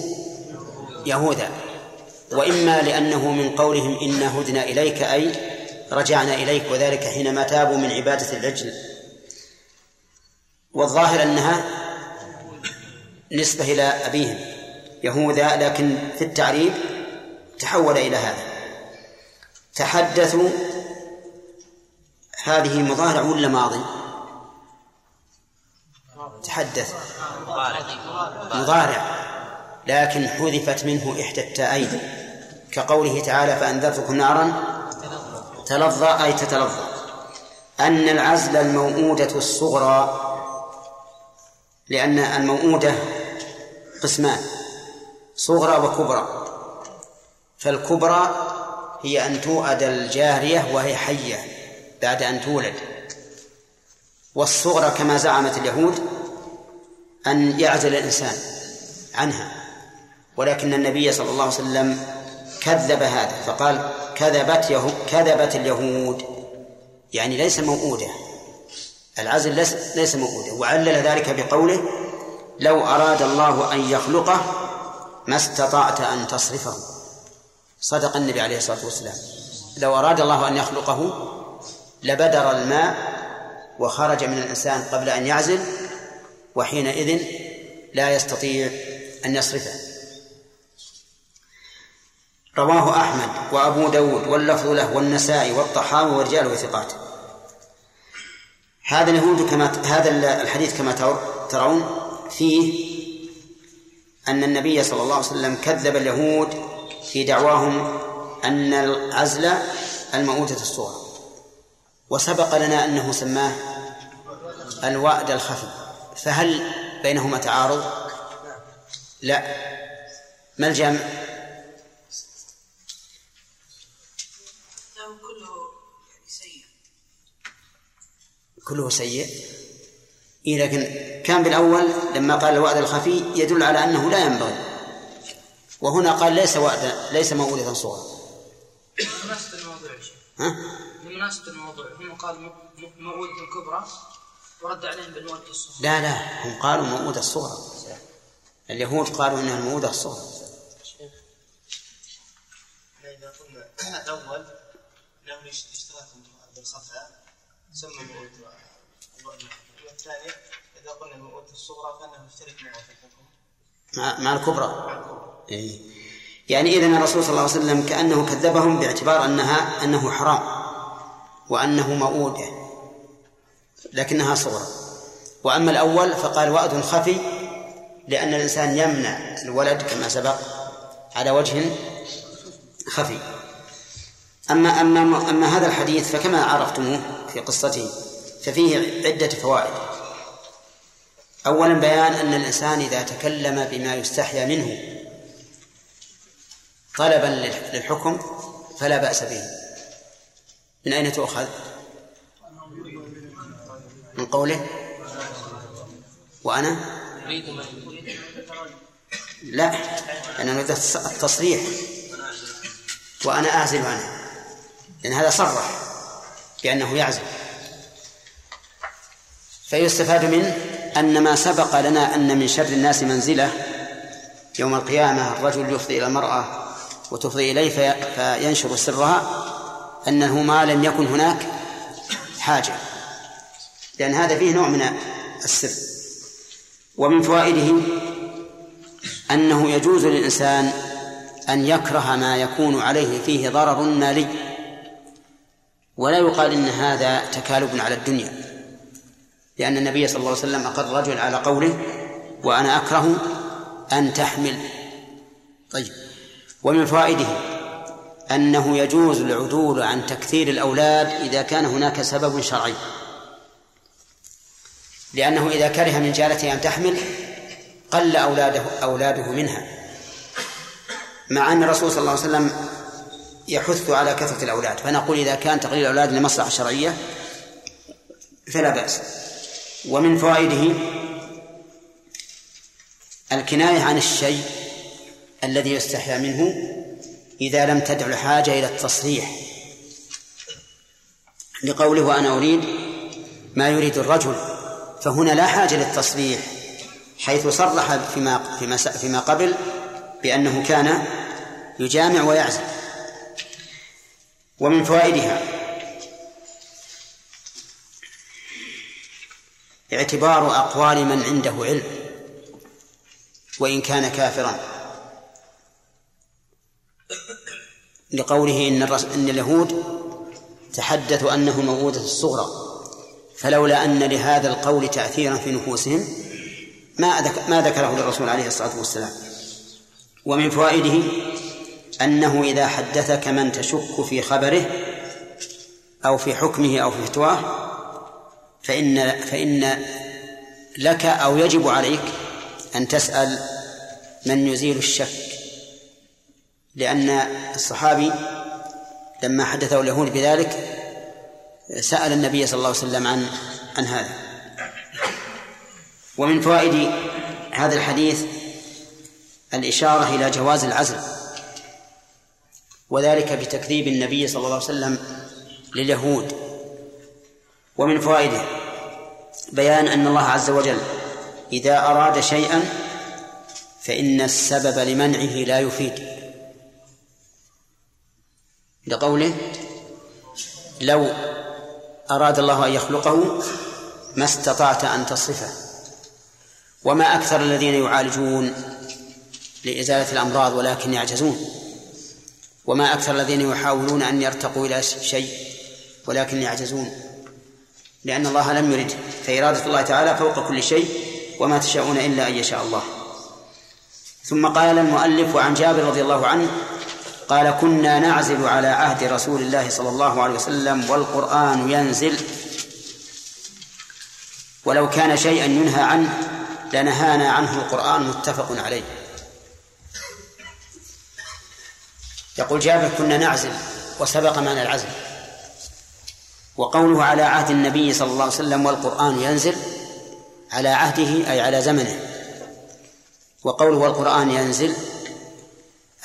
يهوذا. وإما لأنه من قولهم إنا هدنا إليك أي رجعنا إليك وذلك حينما تابوا من عبادة العجل. والظاهر أنها نسبة إلى أبيهم يهوذا لكن في التعريب تحول إلى هذا. تحدثوا هذه مضارع ولا ماضي؟ تحدث. مضارع. لكن حذفت منه إحدى التائين. كقوله تعالى فأنذرتكم نارا تلظى. أي تتلظى. أن العزل الموؤودة الصغرى لأن الموؤودة قسمان صغرى وكبرى. فالكبرى هي أن توأد الجارية وهي حية بعد أن تولد. والصغرى كما زعمت اليهود أن يعزل الإنسان عنها. ولكن النبي صلى الله عليه وسلم كذب هذا فقال كذبت يهود كذبت اليهود. يعني ليس موؤودة. العزل ليس ليس موؤودة. وعلل ذلك بقوله لو أراد الله أن يخلقه ما استطعت أن تصرفه. صدق النبي عليه الصلاة والسلام. لو أراد الله أن يخلقه لبدر الماء وخرج من الإنسان قبل أن يعزل وحينئذ لا يستطيع أن يصرفه. رواه أحمد وأبو داود واللفظ له والنسائي والطحاوي ورجاله وثقات. هذا اليهود كما هذا الحديث كما ترون فيه أن النبي صلى الله عليه وسلم كذب اليهود في دعواهم أن العزل الموؤودة الصغرى. وسبق لنا أنه سماه الوأد الخفي. فهل بينهما تعارض؟ لا. ما الجمع؟ كله سيء. إيه لكن كان بالأول لما قال الوعد الخفي يدل على أنه لا ينبغي. وهنا قال ليس وعدا ليس موؤودة صغرى. بمناسبة الموضوع يا شيخ. ها؟ بمناسبة الموضوع هم قالوا موؤودة كبرى. ورد عليهم بالموؤودة الصغرى لا لا هم قالوا موؤودة الصغرى. اليهود قالوا إنها الموؤودة الصغرى. قلنا اشتراك بالصفا سمى والثاني إذا قلنا الصغرى يشترك معه في الحكم. مع, مع الكبرى. إيه. يعني إذن الرسول صلى الله عليه وسلم كأنه كذبهم باعتبار أنها أنه حرام وأنه مؤودة لكنها صغرى. وأما الأول فقال وأد خفي لأن الإنسان يمنع الولد كما سبق على وجه خفي. أما أما أما هذا الحديث فكما عرفتموه في قصته ففيه عدة فوائد. أولا بيان أن الإنسان إذا تكلم بما يستحيا منه طلبا للحكم فلا بأس به. من أين تؤخذ؟ من قوله وأنا؟ لا أنا نريد التصريح. وأنا أعزل عنه لأن هذا صرح بأنه يعزل. فيستفاد منه أن ما سبق لنا أن من شر الناس منزلة يوم القيامة الرجل يفضي إلى المرأة وتفضي إليه فينشر سرها أنه ما لم يكن هناك حاجة. لأن هذا فيه نوع من السر. ومن فوائده أنه يجوز للإنسان أن يكره ما يكون عليه فيه ضرر مالي ولا يقال إن هذا تكالب على الدنيا لأن النبي صلى الله عليه وسلم أقر الرجل على قوله وأنا أكره أن تحمل طيب. ومن فوائده أنه يجوز العدول عن تكثير الأولاد إذا كان هناك سبب شرعي. لأنه إذا كره من جارته أن تحمل قل أولاده أولاده منها. مع أن الرسول صلى الله عليه وسلم يحث على كثرة الأولاد. فنقول إذا كان تقليل الأولاد لمصلحة شرعية فلا بأس. ومن فوائده الكناية عن الشيء الذي يستحيا منه إذا لم تدع الحاجة إلى التصريح. لقوله وأنا أريد ما يريد الرجل. فهنا لا حاجة للتصريح حيث صرح فيما فيما فيما قبل بأنه كان يجامع ويعزم ومن فوائدها اعتبار أقوال من عنده علم وإن كان كافرا. لقوله إن إن اليهود تحدثوا أنه موجودة الصغرى. فلولا أن لهذا القول تأثيرا في نفوسهم ما ما ذكره للرسول عليه الصلاة والسلام. ومن فوائده أنه إذا حدثك من تشك في خبره أو في حكمه أو في فتواه فإن فإن لك أو يجب عليك أن تسأل من يزيل الشك. لأن الصحابي لما حدثه اليهود بذلك سأل النبي صلى الله عليه وسلم عن عن هذا. ومن فوائد هذا الحديث الإشارة إلى جواز العزل وذلك بتكذيب النبي صلى الله عليه وسلم لليهود. ومن فوائده بيان أن الله عز وجل إذا أراد شيئا فإن السبب لمنعه لا يفيد. لقوله لو أراد الله أن يخلقه ما استطعت أن تصفه وما أكثر الذين يعالجون لإزالة الأمراض ولكن يعجزون. وما أكثر الذين يحاولون أن يرتقوا إلى شيء ولكن يعجزون. لأن الله لم يرد فإرادة الله تعالى فوق كل شيء وما تشاءون إلا أن يشاء الله. ثم قال المؤلف عن جابر رضي الله عنه قال كنا نعزل على عهد رسول الله صلى الله عليه وسلم والقرآن ينزل ولو كان شيئا ينهى عنه لنهانا عنه القرآن متفق عليه. يقول جابر كنا نعزل وسبق معنا العزل وقوله على عهد النبي صلى الله عليه وسلم والقرآن ينزل على عهده أي على زمنه. وقوله والقرآن ينزل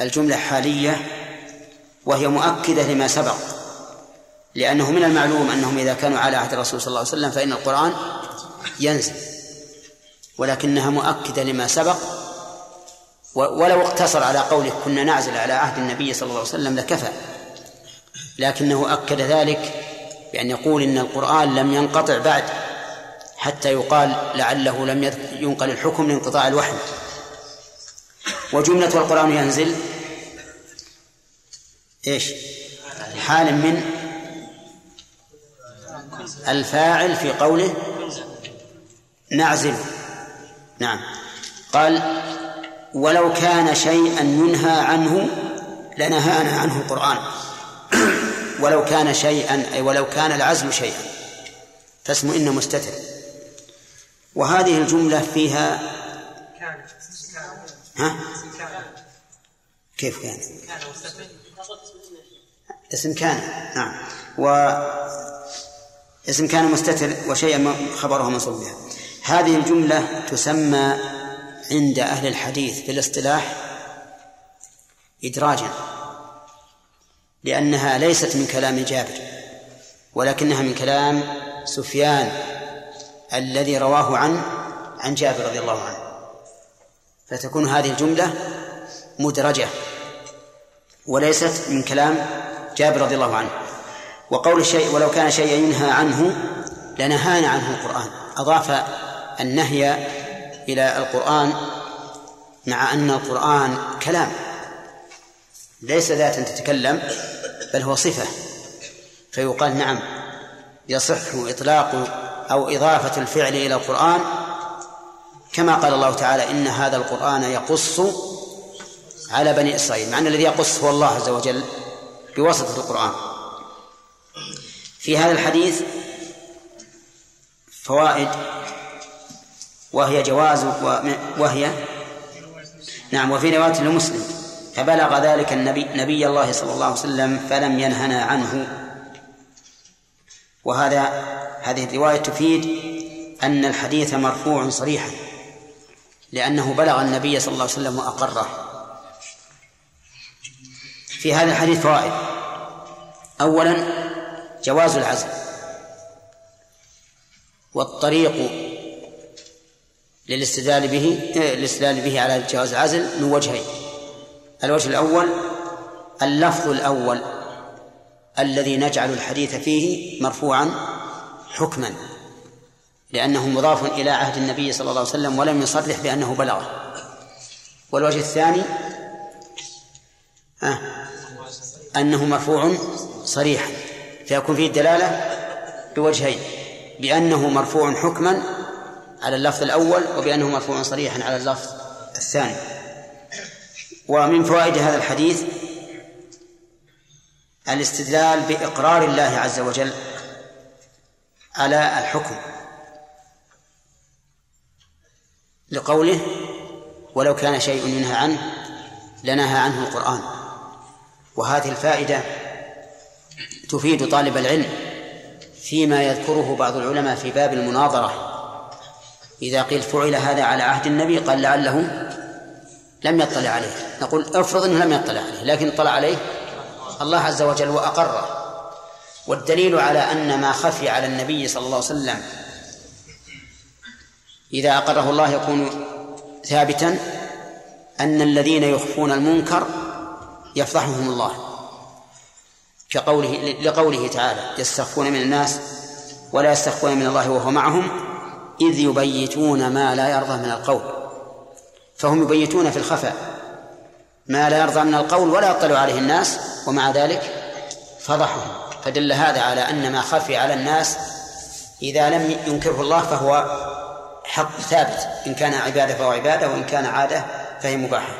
الجملة حالية وهي مؤكدة لما سبق لأنه من المعلوم أنهم إذا كانوا على عهد الرسول صلى الله عليه وسلم فإن القرآن ينزل ولكنها مؤكدة لما سبق ولو اقتصر على قوله كنا نعزل على عهد النبي صلى الله عليه وسلم لكفى لكنه أكد ذلك بأن يقول إن القرآن لم ينقطع بعد حتى يقال لعله لم ينقل الحكم لانقطاع الوحي. وجملة القرآن ينزل. إيش؟ حال من الفاعل في قوله نعزل. نعم. قال ولو كان شيئا ينهى عنه لنهانا عنه القرآن. ولو كان شيئا أي ولو كان العزل شيئا. فاسم إن مستتر. وهذه الجملة فيها ها؟ كيف كان؟ اسم كان نعم و اسم كان مستتر وشيئا خبره منصوب بها هذه الجملة تسمى عند أهل الحديث في الاصطلاح إدراجا لأنها ليست من كلام جابر ولكنها من كلام سفيان الذي رواه عن عن جابر رضي الله عنه فتكون هذه الجملة مدرجة وليست من كلام جابر رضي الله عنه. وقول الشيء ولو كان شيئا ينهى عنه لنهانا عنه القرآن. أضاف النهي إلى القرآن مع أن القرآن كلام. ليس ذاتا تتكلم بل هو صفة. فيقال نعم يصح إطلاق أو إضافة الفعل إلى القرآن كما قال الله تعالى إن هذا القرآن يقص على بني إسرائيل مع أن الذي يقص هو الله عز وجل بواسطة القرآن. في هذا الحديث فوائد وهي جواز وهي نعم وفي رواية لمسلم فبلغ ذلك النبي نبي الله صلى الله عليه وسلم فلم ينهنا عنه. وهذا هذه الرواية تفيد أن الحديث مرفوع صريحا. لأنه بلغ النبي صلى الله عليه وسلم وأقره. في هذا الحديث فوائد. أولا جواز العزل والطريق للاستدلال به الاستدلال به على جواز العزل من وجهين. الوجه الأول اللفظ الأول الذي نجعل الحديث فيه مرفوعا حكما. لأنه مضاف إلى عهد النبي صلى الله عليه وسلم ولم يصرح بأنه بلغه. والوجه الثاني آه أنه مرفوع صريحا فيكون فيه الدلالة بوجهين بأنه مرفوع حكما على اللفظ الأول وبأنه مرفوع صريحا على اللفظ الثاني. ومن فوائد هذا الحديث الاستدلال بإقرار الله عز وجل على الحكم. لقوله ولو كان شيء ينهى عنه لنهى عنه القرآن. وهذه الفائدة تفيد طالب العلم فيما يذكره بعض العلماء في باب المناظرة. إذا قيل فعل هذا على عهد النبي قال لعله لم يطلع عليه. نقول افرض إنه لم يطلع عليه لكن اطلع عليه الله عز وجل وأقره. والدليل على أن ما خفي على النبي صلى الله عليه وسلم إذا أقره الله يكون ثابتا أن الذين يخفون المنكر يفضحهم الله كقوله لقوله تعالى يستخفون من الناس ولا يستخفون من الله وهو معهم إذ يبيتون ما لا يرضى من القول. فهم يبيتون في الخفاء ما لا يرضى من القول ولا يطلع عليه الناس ومع ذلك فضحهم. فدل هذا على أن ما خفي على الناس إذا لم ينكره الله فهو حق ثابت إن كان عبادة فهو عبادة وإن كان عادة فهي مباحة.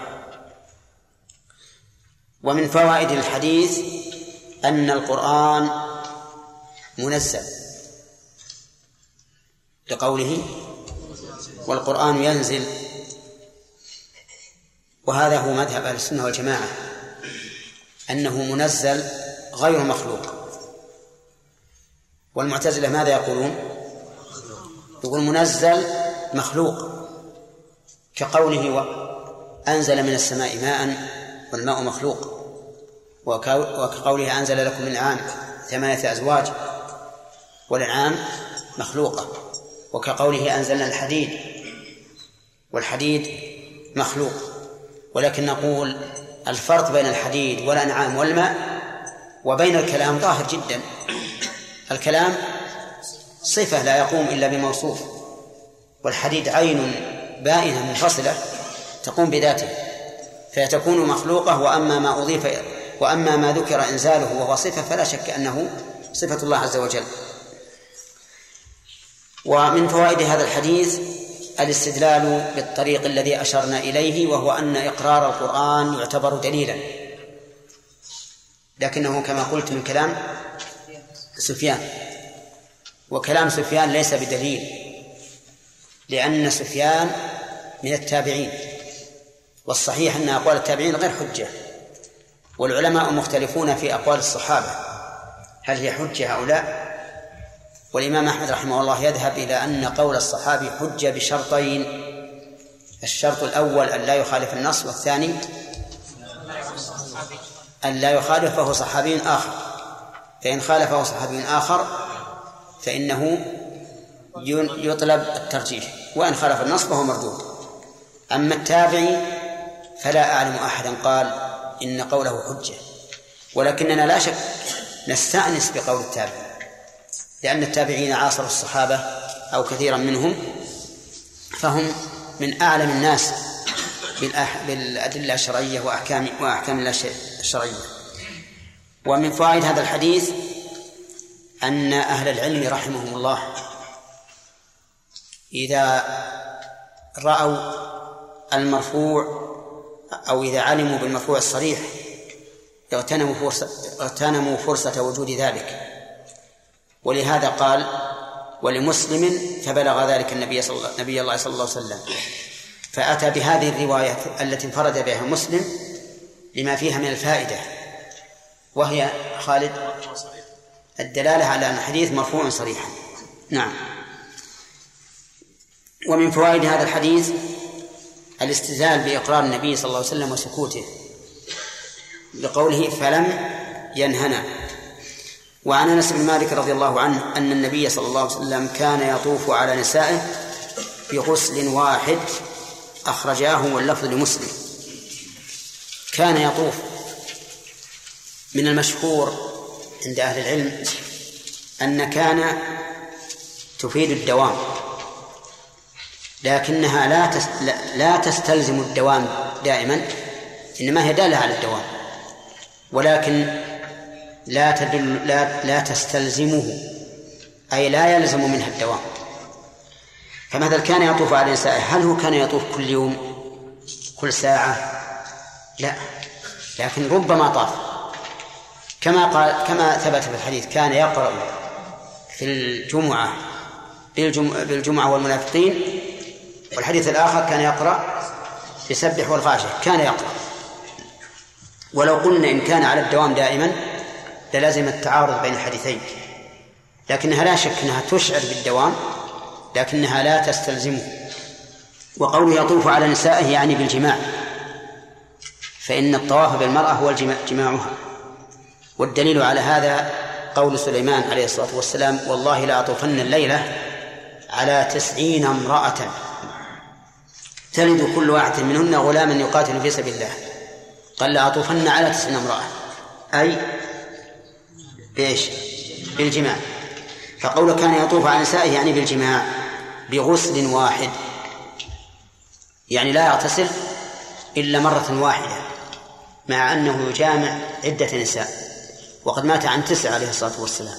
ومن فوائد الحديث أن القرآن منزل لقوله والقرآن ينزل. وهذا هو مذهب أهل السنة والجماعة أنه منزل غير مخلوق. والمعتزلة ماذا يقولون؟ يقول منزل مخلوق كقوله أنزل من السماء ماء والماء مخلوق. وكقوله أنزل لكم من الأنعام ثمانية أزواج والأنعام مخلوقة. وكقوله أنزلنا الحديد والحديد مخلوق. ولكن نقول الفرق بين الحديد والأنعام والماء وبين الكلام ظاهر جدا. الكلام صفة لا يقوم إلا بموصوف والحديد عين بائنة منفصلة تقوم بذاته فتكون مخلوقة وأما ما أضيف وأما ما ذكر إنزاله وهو صفة فلا شك أنه صفة الله عز وجل. ومن فوائد هذا الحديث الاستدلال بالطريق الذي أشرنا إليه وهو أن إقرار القرآن يعتبر دليلا. لكنه كما قلت من كلام سفيان. وكلام سفيان ليس بدليل لأن سفيان من التابعين والصحيح أن أقوال التابعين غير حجة والعلماء مختلفون في أقوال الصحابة هل هي حجة أو لا؟ والإمام أحمد رحمه الله يذهب إلى أن قول الصحابي حجة بشرطين الشرط الأول أن لا يخالف النص والثاني أن لا يخالف فهو صحابي آخر فإن خالفه صحابي آخر فإنه يطلب الترجيح وإن خالف النص فهو مردود. أما التابعي فلا أعلم أحدا قال إن قوله حجة ولكننا لا شك نستأنس بقول التابعي لأن التابعين عاصروا الصحابة أو كثيرا منهم فهم من أعلم الناس بالأدلة الشرعية وأحكام وأحكام الشرعية. ومن فوائد هذا الحديث أن أهل العلم رحمهم الله إذا رأوا المرفوع أو إذا علموا بالمرفوع الصريح اغتنموا فرصة اغتنموا فرصة وجود ذلك. ولهذا قال ولمسلم فبلغ ذلك النبي صلى الله نبي الله صلى الله عليه وسلم. فأتى بهذه الرواية التي انفرد بها مسلم لما فيها من الفائدة وهي خالد الدلالة على أن الحديث مرفوع صريحا. نعم. ومن فوائد هذا الحديث الاستدلال بإقرار النبي صلى الله عليه وسلم وسكوته لقوله فلم ينهنا. وعن أنس بن مالك رضي الله عنه أن النبي صلى الله عليه وسلم كان يطوف على نسائه بغسل واحد أخرجاه واللفظ لمسلم. كان يطوف من المشهور عند أهل العلم أن كان تفيد الدوام لكنها لا لا تستلزم الدوام دائما إنما هي دالة على الدوام ولكن لا تدل لا لا تستلزمه أي لا يلزم منها الدوام. فمثلا كان يطوف على نسائه هل هو كان يطوف كل يوم كل ساعة؟ لا لكن ربما طاف. كما قال كما ثبت في الحديث كان يقرأ في الجمعة بالجمعة والمنافقين والحديث الآخر كان يقرأ يسبح والغاشية كان يقرأ. ولو قلنا إن كان على الدوام دائما للازم التعارض بين الحديثين. لكنها لا شك أنها تشعر بالدوام لكنها لا تستلزمه. وقوله يطوف على نسائه يعني بالجماع فإن الطواف بالمرأة هو جماعها. والدليل على هذا قول سليمان عليه الصلاة والسلام والله لا أطوفن الليلة على تسعين امرأة. تلد كل واحدة منهن غلاما يقاتل في سبيل الله. قال لأطوفن على تسعين امرأة. أي بإيش؟ بالجماع. فقوله كان يطوف على نسائه يعني بالجماع بغسل واحد. يعني لا يغتسل إلا مرة واحدة مع أنه يجامع عدة نساء. وقد مات عن تسع عليه الصلاة والسلام.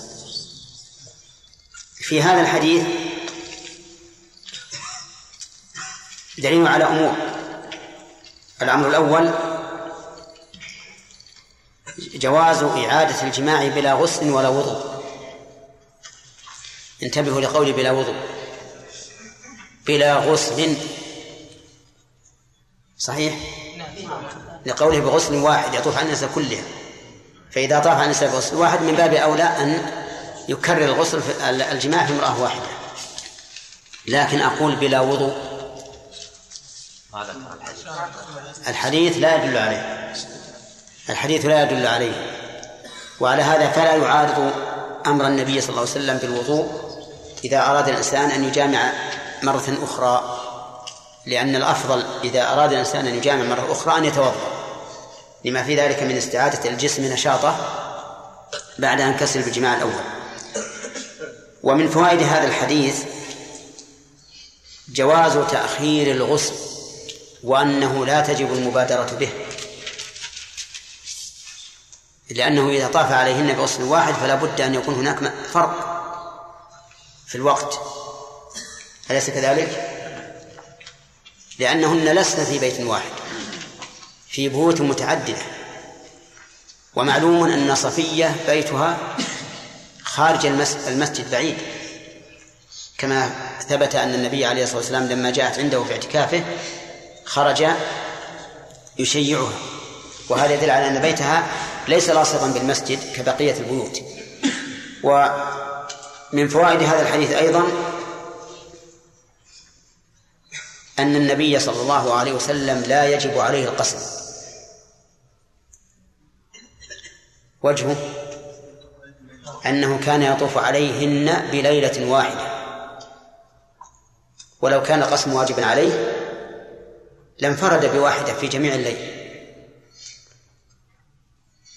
في هذا الحديث دليل على أمور. الأمر الأول جواز إعادة الجماع بلا غسل ولا وضوء. انتبهوا لقولي بلا وضوء. بلا غسل. صحيح؟ لقوله بغسل واحد يطوف عن النساء كلها. فإذا طاف عن النساء بغسل واحد من باب أولى أن يكرر الغسل في الجماع في امرأة واحدة. لكن أقول بلا وضوء. الحديث لا يدل عليه. الحديث لا يدل عليه. وعلى هذا فلا يعارض أمر النبي صلى الله عليه وسلم بالوضوء إذا أراد الإنسان أن يجامع مرة أخرى. لأن الأفضل إذا أراد الإنسان أن يجامع مرة أخرى أن يتوضأ. لما في ذلك من استعادة الجسم نشاطه بعد أن كسر بالجماع الأول. ومن فوائد هذا الحديث جواز تأخير الغسل وأنه لا تجب المبادرة به لأنه إذا طاف عليهن بغسل واحد فلا بد أن يكون هناك فرق في الوقت. أليس كذلك؟ لأنهن لسن في بيت واحد. في بيوت متعددة. ومعلوم أن صفية بيتها خارج المسجد بعيد. كما ثبت أن النبي عليه الصلاة والسلام لما جاءت عنده في اعتكافه خرج يشيعها. وهذا يدل على أن بيتها ليس لاصقا بالمسجد كبقية البيوت. ومن فوائد هذا الحديث أيضا أن النبي صلى الله عليه وسلم لا يجب عليه القصر وجهه أنه كان يطوف عليهن بليلة واحدة. ولو كان القسم واجبا عليه لانفرد بواحدة في جميع الليل.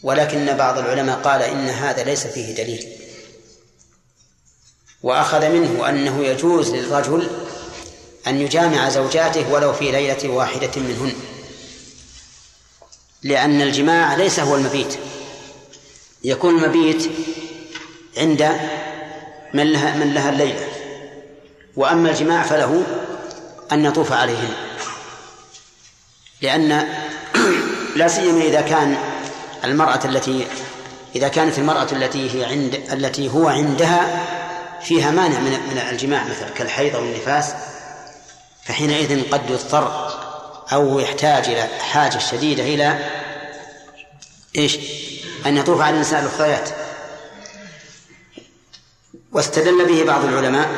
ولكن بعض العلماء قال إن هذا ليس فيه دليل. وأخذ منه أنه يجوز للرجل أن يجامع زوجاته ولو في ليلة واحدة منهن لأن الجماع ليس هو المبيت. يكون المبيت عند من لها من لها الليلة وأما الجماع فله أن يطوف عليهن لأن لا سيما إذا كان المرأة التي إذا كانت المرأة التي هي عند التي هو عندها فيها مانع من من الجماع مثلا كالحيض أو النفاس فحينئذ قد يضطر أو يحتاج إلى حاجة شديدة إلى إيش؟ أن يطوف على النساء الأخريات. واستدل به بعض العلماء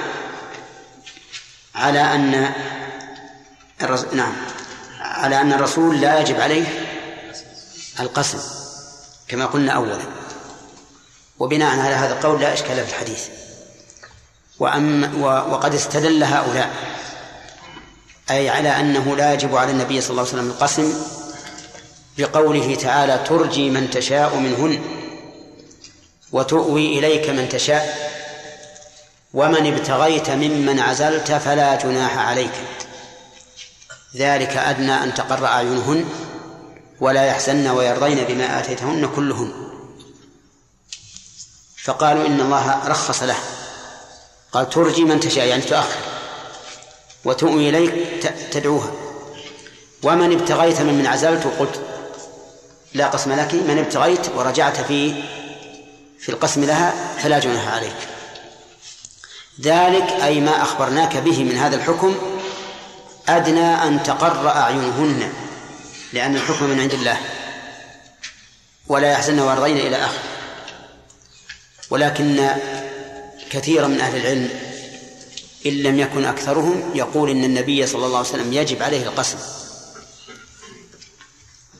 على أن الرس... نعم على أن الرسول لا يجب عليه القسم كما قلنا أولا. وبناء على هذا القول لا إشكال في الحديث. وأم وقد استدل هؤلاء أي على أنه لا يجب على النبي صلى الله عليه وسلم القسم بقوله تعالى ترجي من تشاء منهن وتؤوي إليك من تشاء ومن ابتغيت ممن عزلت فلا جناح عليك. ذلك أدنى أن تقر أعينهن ولا يحزن ويرضين بما آتيتهن كلهن. فقالوا إن الله رخص له. قال ترجي من تشاء يعني تؤخر. وتؤوي إليك تدعوها. ومن ابتغيت من من عزلت وقلت لا قسم لك من ابتغيت ورجعت في في القسم لها فلا جناح عليك. ذلك أي ما أخبرناك به من هذا الحكم أدنى أن تقر أعينهن لأن الحكم من عند الله. ولا يحزن ويرضين إلى آخره ولكن كثيرا من أهل العلم إن لم يكن أكثرهم يقول إن النبي صلى الله عليه وسلم يجب عليه القسم.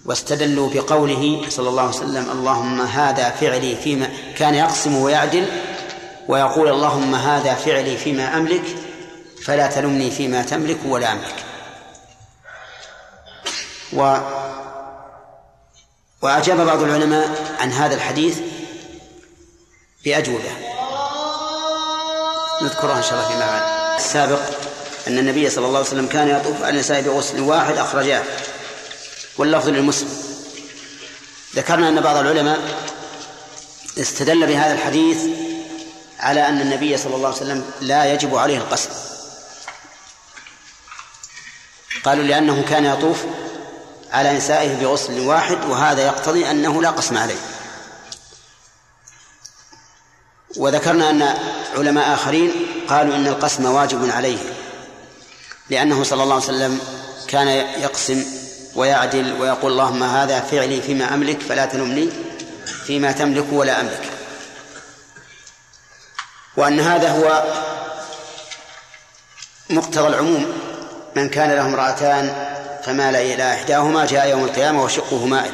واستدلوا بقوله صلى الله عليه وسلم اللهم هذا فعلي فيما كان يقسم ويعدل ويقول اللهم هذا فعلي فيما أملك فلا تلمني فيما تملك ولا أملك. و وأجاب بعض العلماء عن هذا الحديث بأجوبة. نذكرها إن شاء الله فيما بعد. السابق أن النبي صلى الله عليه وسلم كان يطوف على النساء بغسل واحد أخرجاه. واللفظ للمسلم. ذكرنا أن بعض العلماء استدل بهذا الحديث على أن النبي صلى الله عليه وسلم لا يجب عليه القسم. قالوا لأنه كان يطوف على نسائه بغسل واحد وهذا يقتضي أنه لا قسم عليه. وذكرنا أن علماء آخرين قالوا إن القسم واجب عليه لأنه صلى الله عليه وسلم كان يقسم ويعدل ويقول اللهم هذا فعلي فيما أملك فلا تلمني فيما تملك ولا أملك. وأن هذا هو مقتضى العموم. من كان له امرأتان فمال إلى إحداهما جاء يوم القيامة وشقه مائل.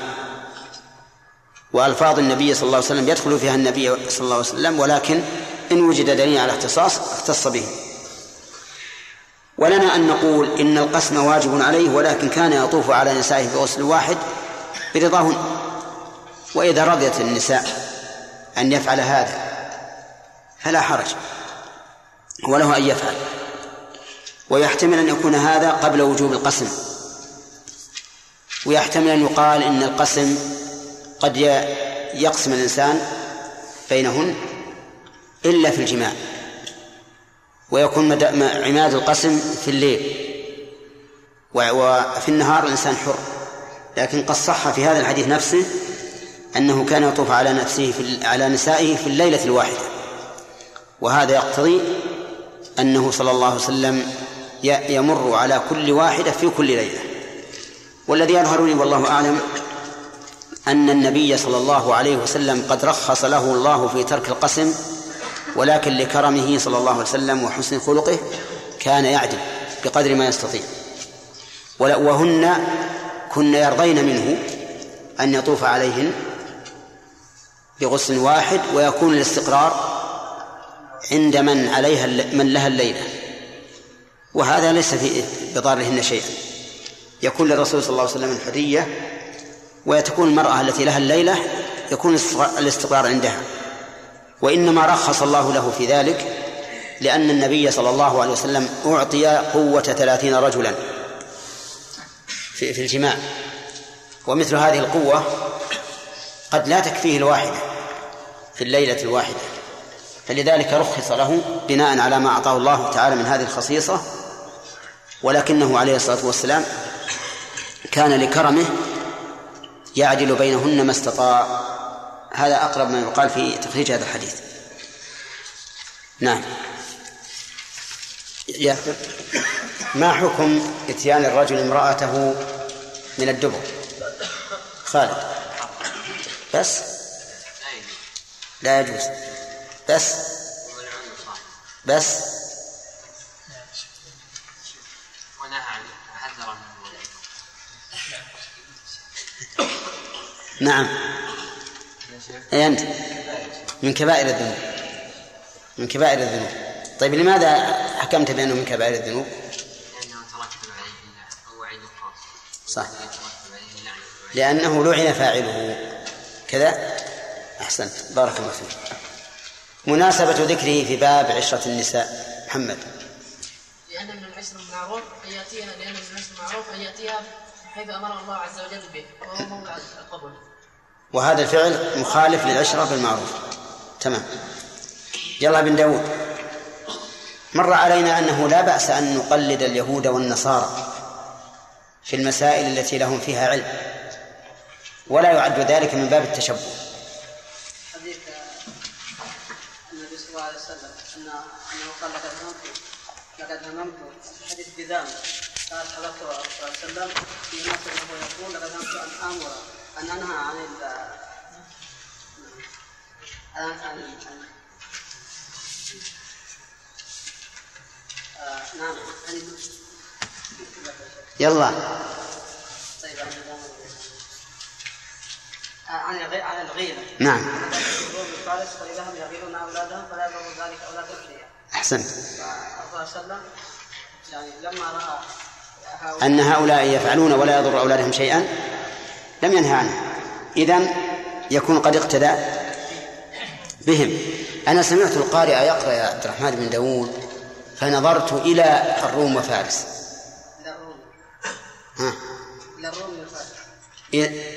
وألفاظ النبي صلى الله عليه وسلم يدخل فيها النبي صلى الله عليه وسلم ولكن إن وجد دليل على اختصاص اختص به. ولنا أن نقول إن القسم واجب عليه ولكن كان يطوف على نسائه بغسل واحد برضاهن وإذا رضيت النساء أن يفعل هذا فلا حرج وله أن يفعل ويحتمل أن يكون هذا قبل وجوب القسم ويحتمل أن يقال إن القسم قد يقسم الإنسان بينهن إلا في الجماع ويكون عماد القسم في الليل. وفي النهار الإنسان حر. لكن قد صح في هذا الحديث نفسه أنه كان يطوف على نفسه في على نسائه في الليلة الواحدة. وهذا يقتضي أنه صلى الله عليه وسلم يمر على كل واحدة في كل ليلة. والذي يظهر لي والله أعلم أن النبي صلى الله عليه وسلم قد رخص له الله في ترك القسم ولكن لكرمه صلى الله عليه وسلم وحسن خلقه كان يعدل بقدر ما يستطيع. وهن كن يرضين منه أن يطوف عليهن بغسل واحد ويكون الاستقرار عند من عليها من لها الليلة. وهذا ليس في بضارهن شيئا. يكون للرسول صلى الله عليه وسلم الحرية وتكون المرأة التي لها الليلة يكون الاستقرار عندها. وإنما رخص الله له في ذلك لأن النبي صلى الله عليه وسلم أعطي قوة ثلاثين رجلا في, في الجماع. ومثل هذه القوة قد لا تكفيه الواحدة في الليلة الواحدة. فلذلك رخص له بناء على ما أعطاه الله تعالى من هذه الخصيصة ولكنه عليه الصلاة والسلام كان لكرمه يعدل بينهن ما استطاع. هذا أقرب ما يقال في تخريج هذا الحديث. نعم. ياسر ما حكم إتيان الرجل امرأته من الدبر؟ خالد. بس؟ لا يجوز. بس؟ بس؟ نعم. أي أنت؟ من كبائر الذنوب. من كبائر الذنوب. طيب لماذا حكمت بأنه من كبائر الذنوب؟ صح. لأنه لعن فاعله. كذا؟ أحسنت. بارك الله فيك. مناسبة ذكره في باب عشرة النساء. محمد. لأن من العشر المعروف أن يأتيها لأن من العشر المعروف أن يأتيها حيث أمر الله عز وجل به وهو موضع القبول. وهذا الفعل مخالف للعشرة بالمعروف. تمام. يلا بن داود. مر علينا أنه لا بأس أن نقلد اليهود والنصارى في المسائل التي لهم فيها علم ولا يعد ذلك من باب التشبه. حديث النبي صلى الله عليه وسلم أن أنه قال لقد هممت لقد هممت. حديث بذام قال الرسول صلى الله عليه وسلم في ناس يقول لقد هممت أن آمر ان انهى عن ال عن عن آه، نعم. يلا. طيب عن عن الغيبة نعم فارس فإذا هم يغيرون أولادهم فلا يضر ذلك أولادهم شيئا أحسنت. الله وسلم يعني لما رأى أن هؤلاء يفعلون ولا يضر أولادهم شيئا لم ينهى عنه. إذن يكون قد اقتدى بهم. أنا سمعت القارئ يقرأ يا عبد الرحمن بن داود فنظرت إلى الروم وفارس. إلى الروم ها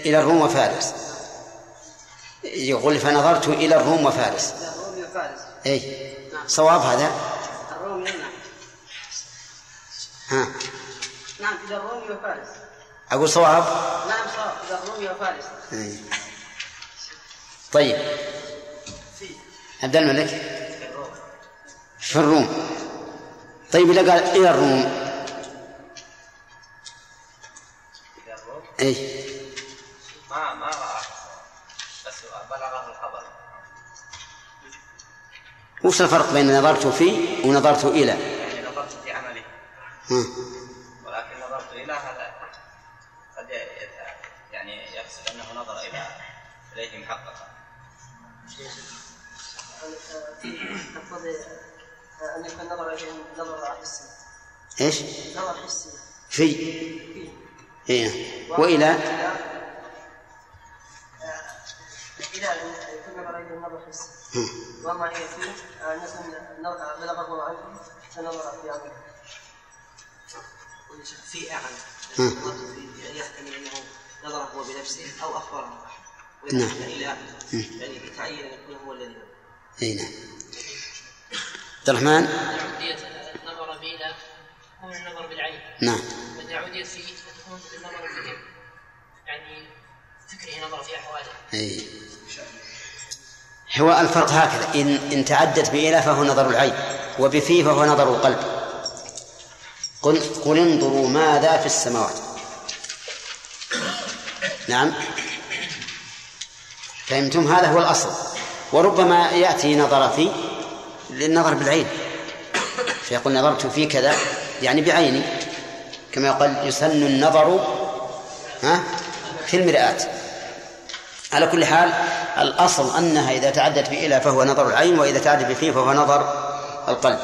إلى الروم وفارس. يقول فنظرت إلى الروم وفارس. إلى الروم وفارس أي صواب هذا؟ الروم نعم ها؟ نعم إلى الروم وفارس. أقول صواب؟ نعم صواب. إلى الروم وفارس أي. طيب. عبد الملك. في الروم. طيب إذا قال إلى الروم. أي ما ما رأى. بس بلغه الخبر. وش الفرق بين نظرت في ونظرت إلى؟ يعني نظرت في عمله إليه محققا تقتضي أن يكون نظر إليهم نظر حسي إيش؟ نظر حسي في. إيه. وإلى؟ إلى أن يكون نظر إليهم نظر حسي وما هي فيه أن يكون نظر- بلغه عنه فنظر في عمله في يعني يحتمل أنه نظر هو بنفسه أو أخبره نعم. إلى يعني يتعين أن يكون هو الذي. أي نعم. عبد الرحمن؟ النظر بإلى هو النظر بالعين. نعم. وتعودية فيه تكون النظر به يعني فكره نظر في أحواله. أي. هو الفرق هكذا. إن إن تعدت بإلى فهو نظر العين وبفي فهو نظر القلب. قل قل انظروا ماذا في السماوات. نعم. فهمتم؟ هذا هو الأصل. وربما يأتي نظر في للنظر بالعين. فيقول نظرت في كذا يعني بعيني. كما يقال يسن النظر ها في المرآة. على كل حال الأصل أنها إذا تعدت بإلى فهو نظر العين وإذا تعدت بفيه فهو نظر القلب.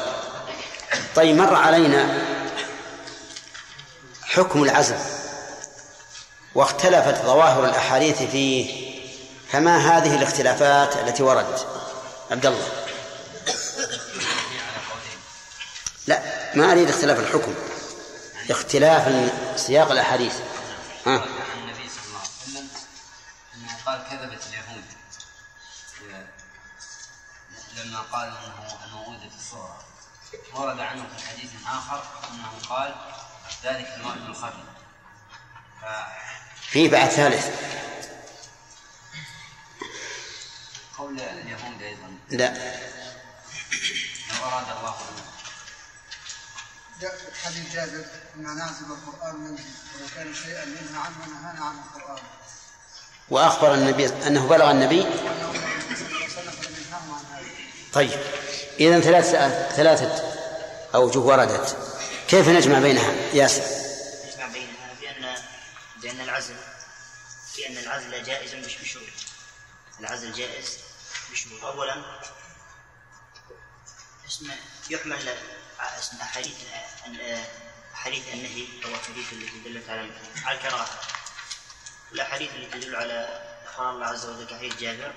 طيب مر علينا حكم العزم. واختلفت ظواهر الأحاديث فيه. فما هذه الاختلافات التي وردت؟ عبد الله. لا ما أريد اختلاف الحكم. اختلاف سياق الأحاديث. ها؟ عن النبي صلى الله عليه وسلم انه قال كذبت اليهود لما قال أنه الموجود في الصورة. ورد عنه في حديث آخر أنه قال ذلك الموعد الخفي. ف... في بعد ثالث. لا. لو أراد الله جاء في حديث جابر إن نازل القرآن ينزل ولو كان شيئا ينهى عنه نهانا عن القرآن. وأخبر النبي أنه بلغ النبي. وانه صلى الله عليه وسلم لم ينهاه عن هذا طيب إذا ثلاث ثلاثة أوجه وردت كيف نجمع بينها؟ ياسر. نجمع بينها بأن بأن العزل بأن العزل جائز مش بشروط. العزل جائز أولا. اسم يحمل اسم أحاديث أحاديث النهي أو الحديث التي دلت على على الكراهة والأحاديث التي تدل على إخبار الله عز وجل كحديث جابر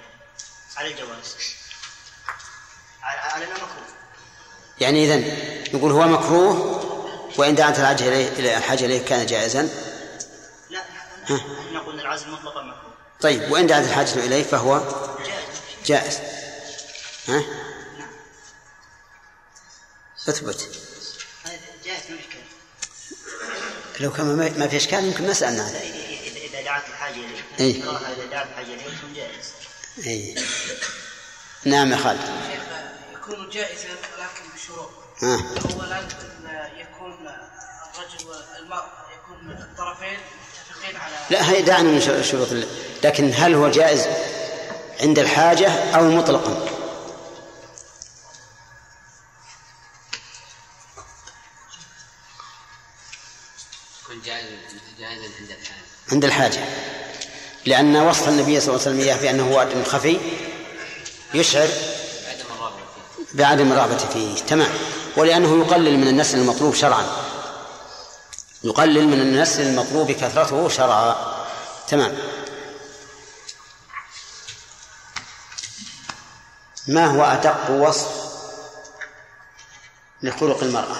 على الجواز. على على أنه مكروه. يعني إذن نقول هو مكروه وإن دعت الحاجة إليه إلى الحاجة إليه كان جائزا؟ لا. نقول العزل مطلقا مكروه. طيب وإن دعت الحاجة إليه فهو؟ جائز. جائز. ها؟ اثبت. هذا جائز ما في كلام لو كان ما ما في إشكال يمكن ما هذا إذا إذا دعت الحاجة إليه إيه. إذا دعت الحاجة إليه يكون جائز. أي نعم يا خالد. يكون جائزا ولكن بشروط. ها. اولا أن يكون الرجل والمرأة يكون الطرفين متفقين على لا هي دعنا من شر- شروط ال- لكن هل هو جائز؟ عند الحاجة أو مطلقا. عند الحاجة. لأن وصف النبي صلى الله عليه وسلم إياه بأنه واد خفي يشعر بعدم الرغبة فيه. تمام. ولأنه يقلل من النسل المطلوب شرعا. يقلل من النسل المطلوب كثرته شرعا. تمام. ما هو أدق وصف لخلق المرأة؟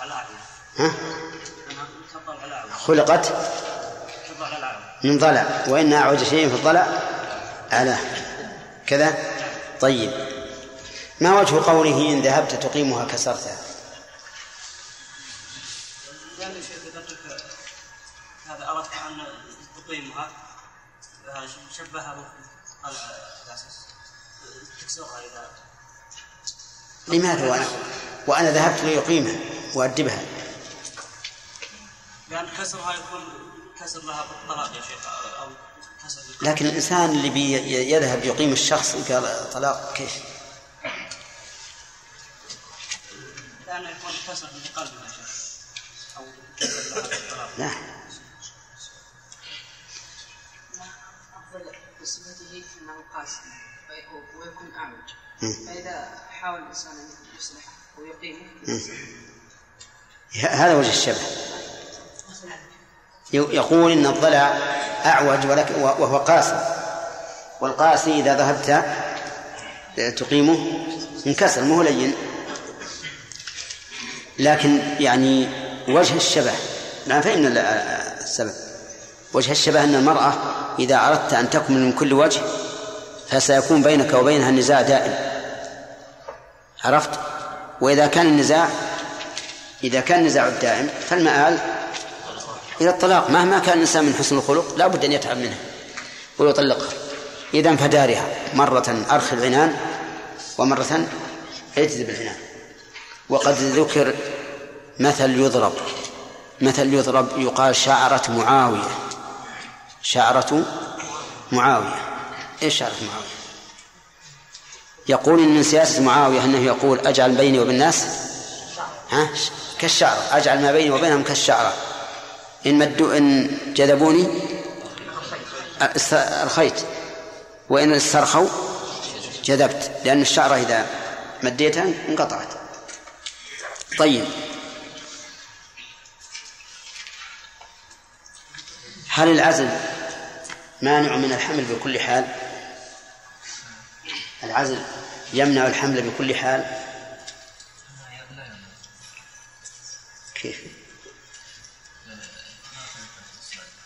على ها؟ على خلقت على من ضلع وإن أعوج شيء في الضلع أعلاه كذا؟ طيب. ما وجه قوله إن ذهبت تقيمها كسرتها؟ لأن هذا أردت أن تقيمها شبهها على الأساس تكسرها إذا لماذا؟ وأنا وأنا ذهبت ليقيمها وأدبها لأن كسرها يكون كسر لها بالطلاق يا شيخ أو لكن الإنسان اللي بي يذهب يقيم الشخص قال طلاق كيف؟ لأنه يكون كسر أو لا بصفته أنه قاسي وي- ويكون أعوج مم. فإذا حاول الإنسان أن يصلح ويقيمه هذا وجه الشبه. يقول إن الضلع أعوج ولكن وهو قاسي والقاسي إذا ذهبت تقيمه انكسر مو لين. لكن يعني وجه الشبه نعم فإن ال- السبب. وجه الشبه أن المرأة إذا أردت أن تكمل من كل وجه فسيكون بينك وبينها نزاع دائم. عرفت؟ وإذا كان النزاع إذا كان النزاع الدائم فالمآل إلى الطلاق مهما كان الإنسان من حسن الخلق لا بد أن يتعب منها ويطلقها إذا فدارها مرة أرخي العنان ومرة اجذب العنان. وقد ذكر مثل يضرب. مثل يضرب يقال شعرة معاوية. شعرة معاوية. إيش شعرة معاوية؟ يقول إن من سياسة معاوية أنه يقول أجعل بيني وبين الناس ها؟ كالشعرة. أجعل ما بيني وبينهم كالشعرة. إن مدوا إن جذبوني الخيط. وإن استرخوا جذبت لأن الشعرة إذا مديتها انقطعت. طيب. هل العزل مانع من الحمل بكل حال؟ العزل يمنع الحمل بكل حال؟ كيف؟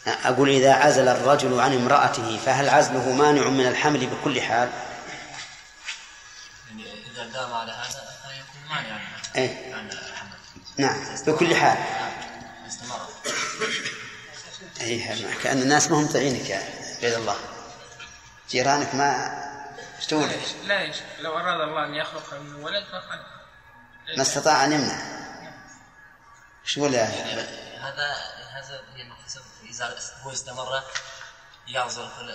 أقول إذا عزل الرجل عن امرأته فهل عزله مانع من الحمل بكل حال؟ يعني إذا دام على هذا فيكون مانعا إيه؟ عن الحمل؟ نعم بكل حال. استمر. أي كأن الناس ما هم تعينك يا عبيد الله. جيرانك ما إيش؟ تقول؟ لا يا شيخ لو أراد الله أن يخلق من ولد فقد. ما استطاع أن يمنع. إيش تقول يا هذا هذا يعني حسب إذا هو استمر يعذر كل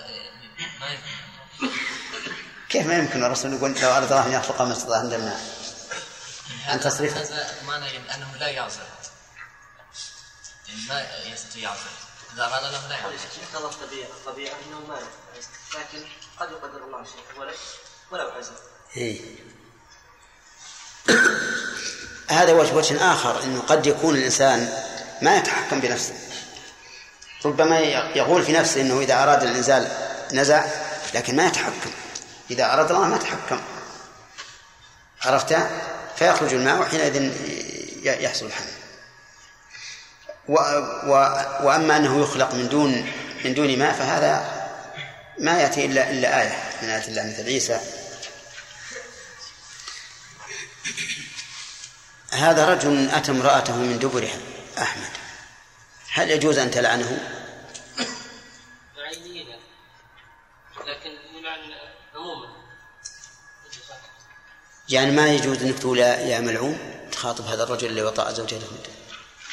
ما يمكن. كيف ما يمكن؟ الرسول يقول لو أراد الله أن يخلق ما استطاع أن يمنع عن تصريفه هذا معنى يعني أنه لا يعذر يعني ما يستطيع يعذر إذا أراد له لا يعذر مقتضى الطبيعة الطبيعة أنه ما لكن قد يقدر الله شيء ولد ولو عزل إيه. هذا وجه وجه آخر أنه قد يكون الإنسان ما يتحكم بنفسه. ربما يقول في نفسه أنه إذا أراد الإنزال نزع لكن ما يتحكم. إذا أراد الله ما يتحكم عرفت؟ فيخرج الماء وحينئذ يحصل الحمل. و و وأما أنه يخلق من دون من دون ماء فهذا ما يأتي إلا إلا آية من آيات الله مثل عيسى. هذا رجل أتى امرأته من دبرها أحمد. هل يجوز أن تلعنه؟ لكن يلعن عموما. يعني ما يجوز أنك تقول يا ملعون تخاطب هذا الرجل اللي وطأ زوجته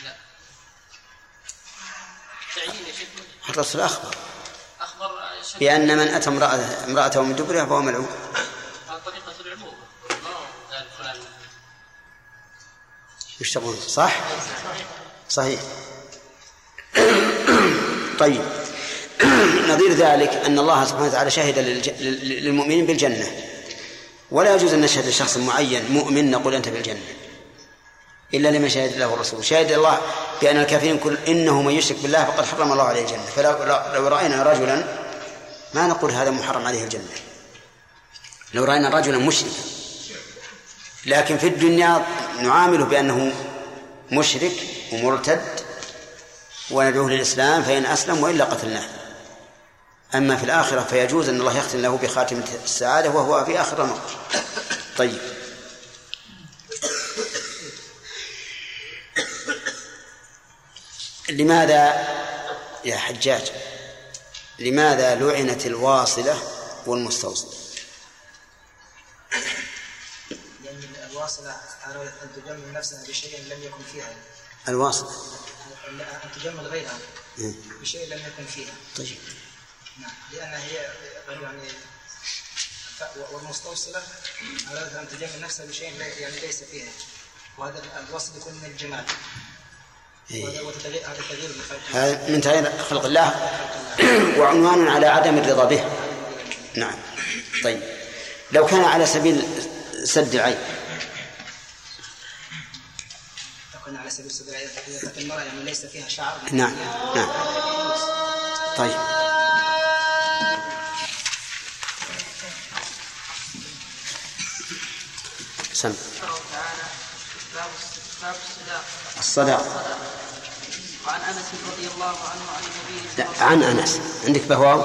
لا. تعيين الرسول أخبر. شيخ بأن من أتى امرأته امرأته من دبرها فهو ملعون. على طريقة العموم. فلان. يشتغلون صح؟ صحيح. طيب. نظير ذلك أن الله سبحانه وتعالى شهد للمؤمنين بالجنة. ولا يجوز أن نشهد لشخص معين مؤمن نقول أنت بالجنة. إلا لمن شهد له الرسول. شهد الله بأن الكافرين كل إنه من يشرك بالله فقد حرم الله عليه الجنة. فلو لو- لو رأينا رجلا ما نقول هذا محرم عليه الجنة. لو رأينا رجلا مشركا. لكن في الدنيا نعامله بأنه مشرك ومرتد وندعوه للإسلام فإن أسلم وإلا قتلناه أما في الآخرة فيجوز أن الله يختم له بخاتمة السعادة وهو في آخر الأمر. طيب. لماذا يا حجاج؟ لماذا لعنت الواصلة والمستوصلة لأن الواصلة أرادت أن تجمل نفسها بشيء لم يكن فيها. الواصلة. تجمل غيرها مم. بشيء لم يكن فيها. طيب. نعم. لأن هي يعني والمستوصلة أرادت أن تجمل نفسها بشيء يعني ليس فيها. وهذا الوصل يكون من الجمال إيه. هذا من تغيير خلق الله وعنوان على عدم الرضا به. نعم. طيب. لو كان على سبيل سد العين على سبيل السبيل إذا كانت المرأة يعني ليس فيها شعر. نعم نعم. طيب. سم الله تعالى باب باب الصداق وعن أنس رضي الله عنه عن النبي صلى لا عن أنس. عندك بهواو؟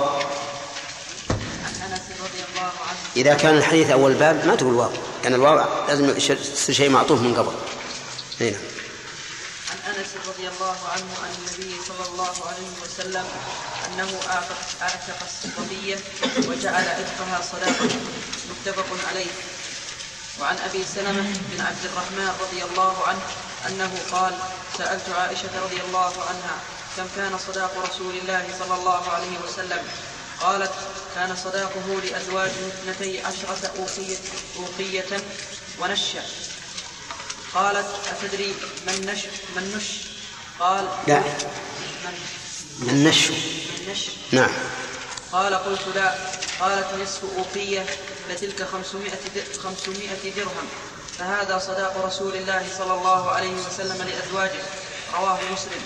عن أنس رضي الله عنه. إذا كان الحديث أول باب ما تقول واو لأن الواو لازم يصير شيء معطوف من قبل. هنا عن انس رضي الله عنه عن النبي صلى الله عليه وسلم أنه اعتق اعتق الصبية وجعل عتقها صداقة. متفق عليه. وعن أبي سلمة بن عبد الرحمن رضي الله عنه أنه قال سألت عائشة رضي الله عنها كم كان صداق رسول الله صلى الله عليه وسلم؟ قالت كان صداقه لازواجه اثنتي عشرة اوقيه اوقيه ونشأ. قالت أتدري من نش من نش قال لا. من نشو نعم. قال قلت لا. قالت نصف أوقية فتلك خمسمائة خمسمائة درهم. فهذا صداق رسول الله صلى الله عليه وسلم لأزواجه. رواه مسلم.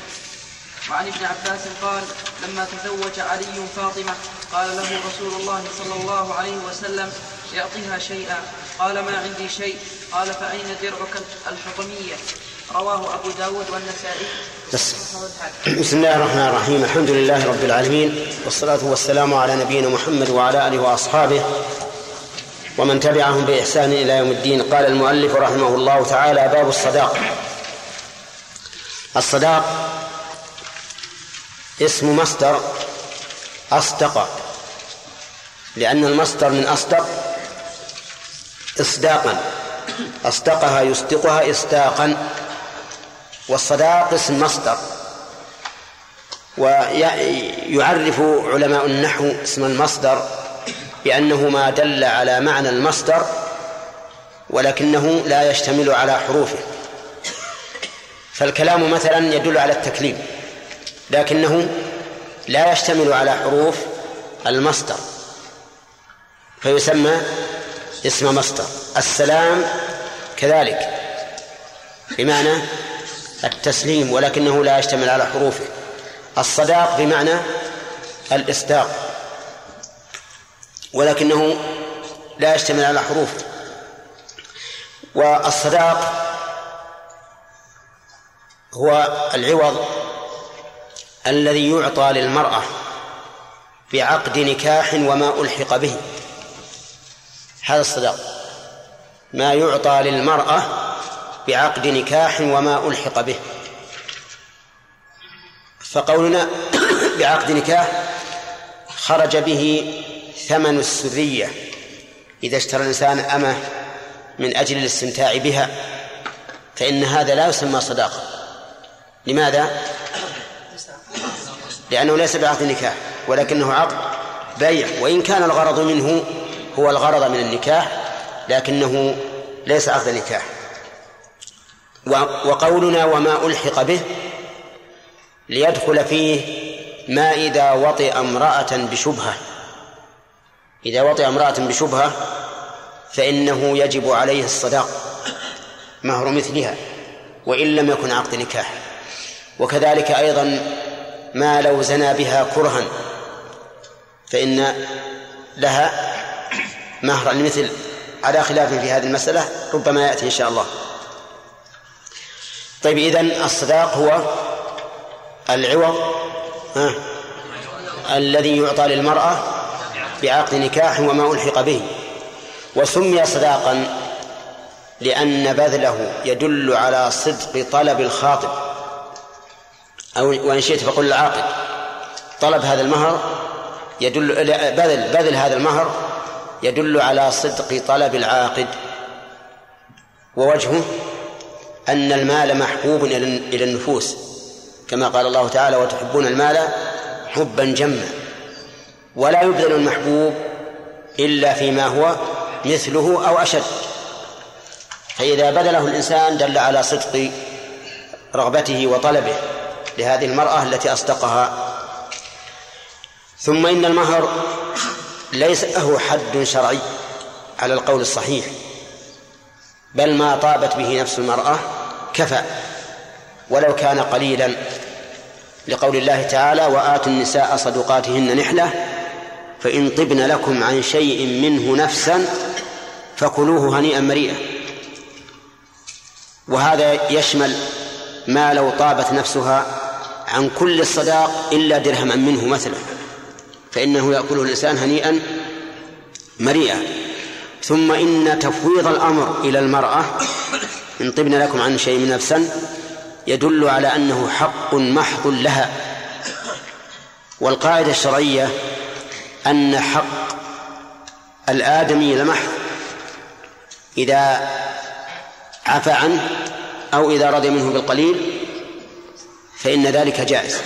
وعن ابن عباس قال لما تزوج علي فاطمة قال له رسول الله صلى الله عليه وسلم يعطيها شيئا. قال ما عندي شيء. قال فأين درعك الحطمية؟ رواه أبو داود والنسائي. بس. بسم الله الرحمن الرحيم. الحمد لله رب العالمين والصلاة والسلام على نبينا محمد وعلى آله وأصحابه ومن تبعهم بإحسان إلى يوم الدين. قال المؤلف رحمه الله تعالى باب الصداق. الصداق اسم مصدر أصدق لأن المصدر من أصدق إصداقا أصدقها يصدقها إصداقا. والصداق اسم مصدر. ويعرف علماء النحو اسم المصدر بأنه ما دل على معنى المصدر ولكنه لا يشتمل على حروفه. فالكلام مثلا يدل على التكليم لكنه لا يشتمل على حروف المصدر فيسمى اسم مصدر. السلام كذلك بمعنى التسليم ولكنه لا يشتمل على حروفه. الصداق بمعنى الإصداق ولكنه لا يشتمل على حروفه. والصداق هو العوض الذي يعطى للمرأة بعقد نكاح وما ألحق به. هذا الصداق. ما يعطى للمرأة بعقد نكاح وما ألحق به. فقولنا بعقد نكاح خرج به ثمن السرية. إذا اشترى الإنسان أمة من أجل الاستمتاع بها فإن هذا لا يسمى صداقة. لماذا؟ لأنه ليس بعقد نكاح ولكنه عقد بيع. وإن كان الغرض منه هو الغرض من النكاح لكنه ليس عقد نكاح. وقولنا وما ألحق به ليدخل فيه ما إذا وطئ امرأة بشبهة. إذا وطئ امرأة بشبهة فإنه يجب عليه الصداق مهر مثلها وإن لم يكن عقد نكاح. وكذلك أيضا ما لو زنى بها كرها فإن لها مهر المثل على خلاف في هذه المسألة ربما يأتي إن شاء الله. طيب إذن الصداق هو العوض ها الذي يعطى للمرأة بعقد نكاح وما ألحق به. وسمي صداقا لأن بذله يدل على صدق طلب الخاطب. أو وإن شئت فقل العاقد. طلب هذا المهر يدل بذل بذل هذا المهر يدل على صدق طلب العاقد. ووجهه أن المال محبوب إلى النفوس. كما قال الله تعالى وتحبون المال حبا جما. ولا يبذل المحبوب إلا فيما هو مثله أو أشد. فإذا بذله الإنسان دل على صدق رغبته وطلبه لهذه المرأة التي أصدقها. ثم إن المهر ليس له حد شرعي على القول الصحيح. بل ما طابت به نفس المرأة كفى. ولو كان قليلا لقول الله تعالى وآتوا النساء صدقاتهن نحلة فإن طبن لكم عن شيء منه نفسا فكلوه هنيئا مريئا. وهذا يشمل ما لو طابت نفسها عن كل الصداق إلا درهما منه مثلا فإنه يأكله الإنسان هنيئا مريئا. ثم إن تفويض الأمر إلى المرأة إن طبن لكم عن شيء من نفسا يدل على أنه حق محض لها. والقاعدة الشرعية أن حق الآدمي لمحض. إذا عفى عنه أو إذا رضي منه بالقليل فإن ذلك جائز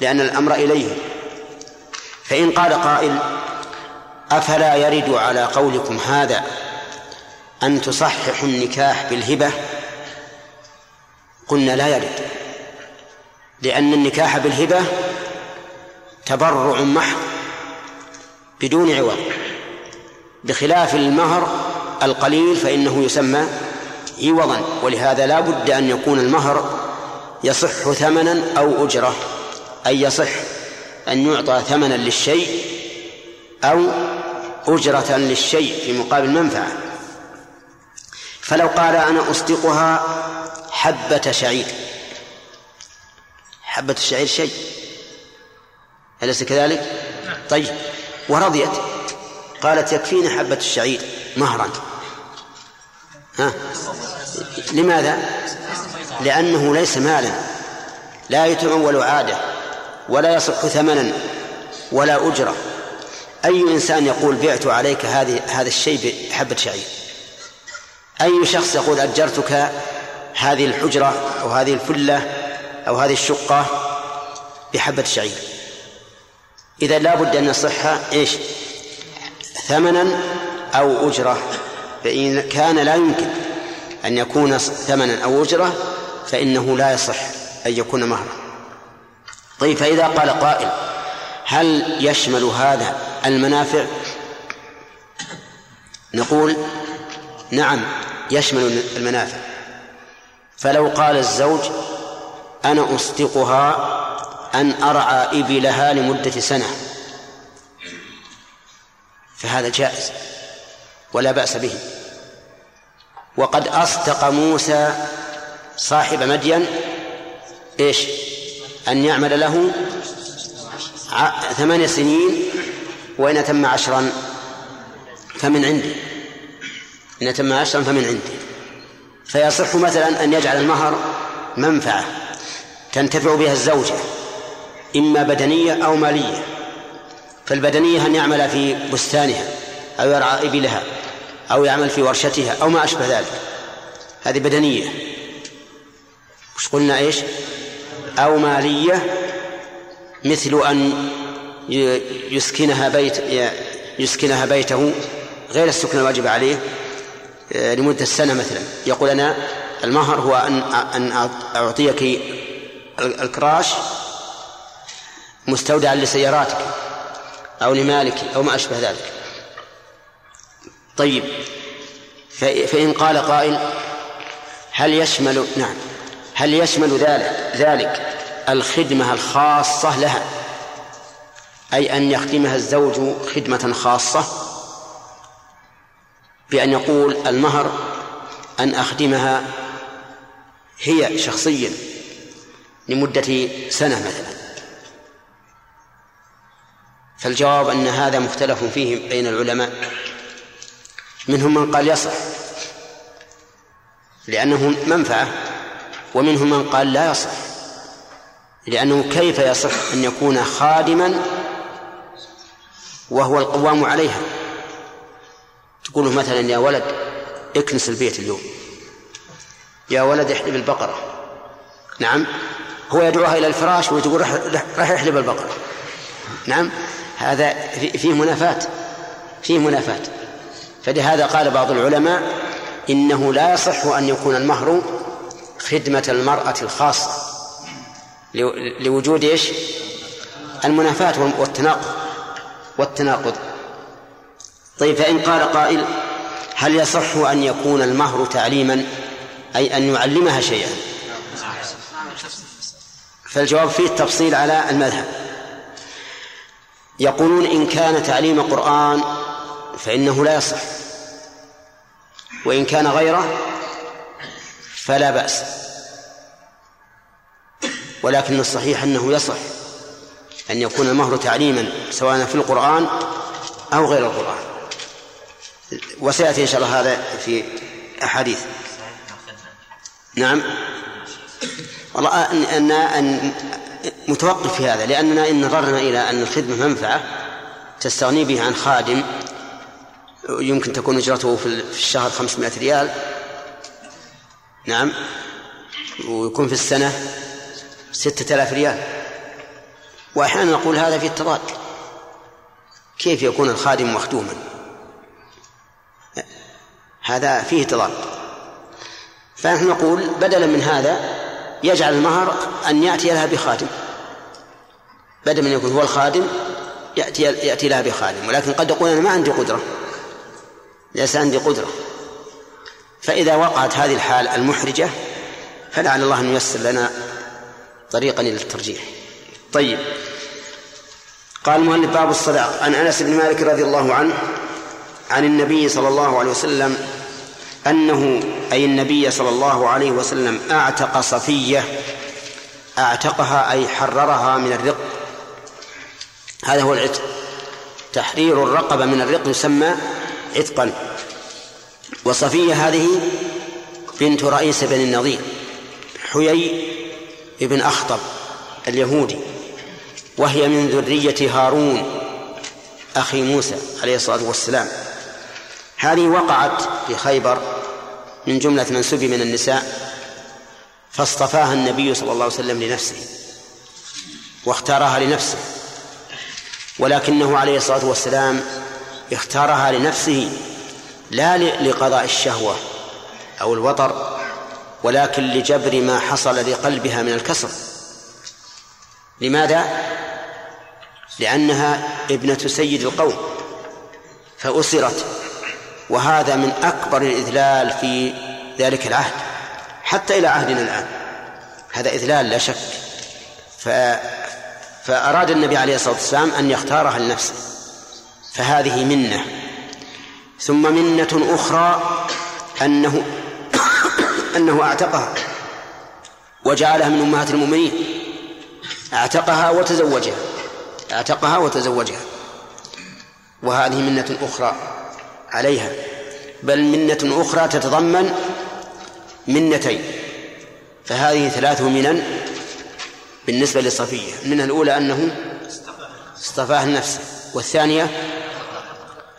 لأن الأمر إليه. فإن قال قائل أفلا يرد على قولكم هذا أن تصححوا النكاح بالهبة؟ قلنا لا يرد لأن النكاح بالهبة تبرع محض بدون عوض بخلاف المهر القليل فإنه يسمى عوضا ولهذا لا بد أن يكون المهر يصح ثمنا أو أجرة أي يصح أن يعطى ثمنا للشيء أو أجرة للشيء في مقابل منفعة. فلو قال أنا أصدقها حبة شعير. حبة الشعير شيء. أليس كذلك؟ طيب. ورضيت. قالت يكفيني حبة الشعير مهرا. ها؟ لماذا؟ لأنه ليس مالا. لا يتمول عادة ولا يصح ثمنا ولا أجرة. أي إنسان يقول بعت عليك هذه هذا الشيء بحبة شعير؟ أي شخص يقول أجرتك هذه الحجرة أو هذه الفلة أو هذه الشقة بحبة شعير؟ إذا لا بد أن يصح إيش؟ ثمنا أو أجرة. فإن كان لا يمكن أن يكون ثمنا أو أجرة فإنه لا يصح أن يكون مهرا. طيب فإذا قال قائل هل يشمل هذا المنافع؟ نقول نعم يشمل المنافع. فلو قال الزوج أنا أصدقها أن أرعى إبلها لمدة سنة فهذا جائز ولا بأس به. وقد أصدق موسى صاحب مدين إيش؟ أن يعمل له ثمانية سنين وإن أتم عشرا فمن عندي. إن أتم عشرا فمن عندي. فيصح مثلا أن يجعل المهر منفعة تنتفع بها الزوجة إما بدنية أو مالية. فالبدنية أن يعمل في بستانها أو يرعى إبلها أو يعمل في ورشتها أو ما أشبه ذلك. هذه بدنية. وش قلنا إيش؟ أو مالية مثل أن يسكنها بيت يسكنها بيته غير السكن الواجب عليه آه، لمدة سنة مثلا. يقول أنا المهر هو أن أن أعطيك الكراش مستودعا لسياراتك أو لمالك أو ما أشبه ذلك. طيب فإن قال قائل هل يشمل نعم هل يشمل ذلك ذلك الخدمة الخاصة لها. أي أن يخدمها الزوج خدمة خاصة. بأن يقول المهر أن أخدمها هي شخصيا لمدة سنة مثلا. فالجواب أن هذا مختلف فيه بين العلماء. منهم من قال يصح لأنه منفعة ومنهم من قال لا يصح. لأنه كيف يصح أن يكون خادما وهو القوام عليها؟ تقول له مثلا يا ولد اكنس البيت اليوم. يا ولد احلب البقرة. نعم. هو يدعوها إلى الفراش وتقول راح يحلب البقرة. نعم. هذا فيه منافاة. فيه منافاة. فلهذا قال بعض العلماء إنه لا يصح أن يكون المهر خدمة المرأة الخاصة. لوجود إيش؟ المنافاة والتناقض. والتناقض. طيب فإن قال قائل هل يصح أن يكون المهر تعليما؟ أي أن يعلمها شيئا؟ فالجواب فيه التفصيل على المذهب. يقولون إن كان تعليم قرآن فإنه لا يصح. وإن كان غيره فلا بأس. ولكن الصحيح أنه يصح أن يكون المهر تعليما سواء في القرآن أو غير القرآن. وسيأتي إن شاء الله هذا في أحاديث. نعم. والله أن أن متوقف في هذا لأننا إن نظرنا إلى أن الخدمة منفعة تستغني به عن خادم يمكن تكون أجرته في الشهر 500 ريال. نعم. ويكون في السنة ستة آلاف ريال. وأحيانا نقول هذا في التضاد كيف يكون الخادم مخدوما؟ هذا فيه تضاد فنحن نقول بدلا من هذا يجعل المهر أن يأتي لها بخادم. بدل من يكون هو الخادم يأتي يأتي لها بخادم. ولكن قد يقول أنا ما عندي قدرة. ليس عندي قدرة. فإذا وقعت هذه الحال المحرجة فلعل الله أن ييسر لنا طريقا إلى الترجيح. طيب. قال المؤلف باب الصداق. عن أنس بن مالك رضي الله عنه عن النبي صلى الله عليه وسلم أنه أي النبي صلى الله عليه وسلم أعتق صفية أعتقها أي حررها من الرق. هذا هو العتق. تحرير الرقبة من الرق يسمى عتقا. وصفية هذه بنت رئيس بن النظير حيي ابن أخطب اليهودي وهي من ذرية هارون أخي موسى عليه الصلاة والسلام. هذه وقعت في خيبر من جملة من سبي من النساء فاصطفاها النبي صلى الله عليه وسلم لنفسه واختارها لنفسه ولكنه عليه الصلاة والسلام اختارها لنفسه لا لقضاء الشهوة أو الوطر ولكن لجبر ما حصل لقلبها من الكسر. لماذا؟ لأنها ابنة سيد القوم فأسرت وهذا من أكبر الإذلال في ذلك العهد حتى إلى عهدنا الآن. هذا إذلال لا شك. ف... فأراد النبي عليه الصلاة والسلام أن يختارها لنفسه. فهذه منة. ثم منة أخرى أنه أنه أعتقها وجعلها من أمهات المؤمنين. أعتقها وتزوجها. أعتقها وتزوجها. وهذه منة أخرى عليها. بل منة أخرى تتضمن منتين. فهذه ثلاث منن بالنسبة لصفية المنة الأولى أنه اصطفاها لنفسه والثانية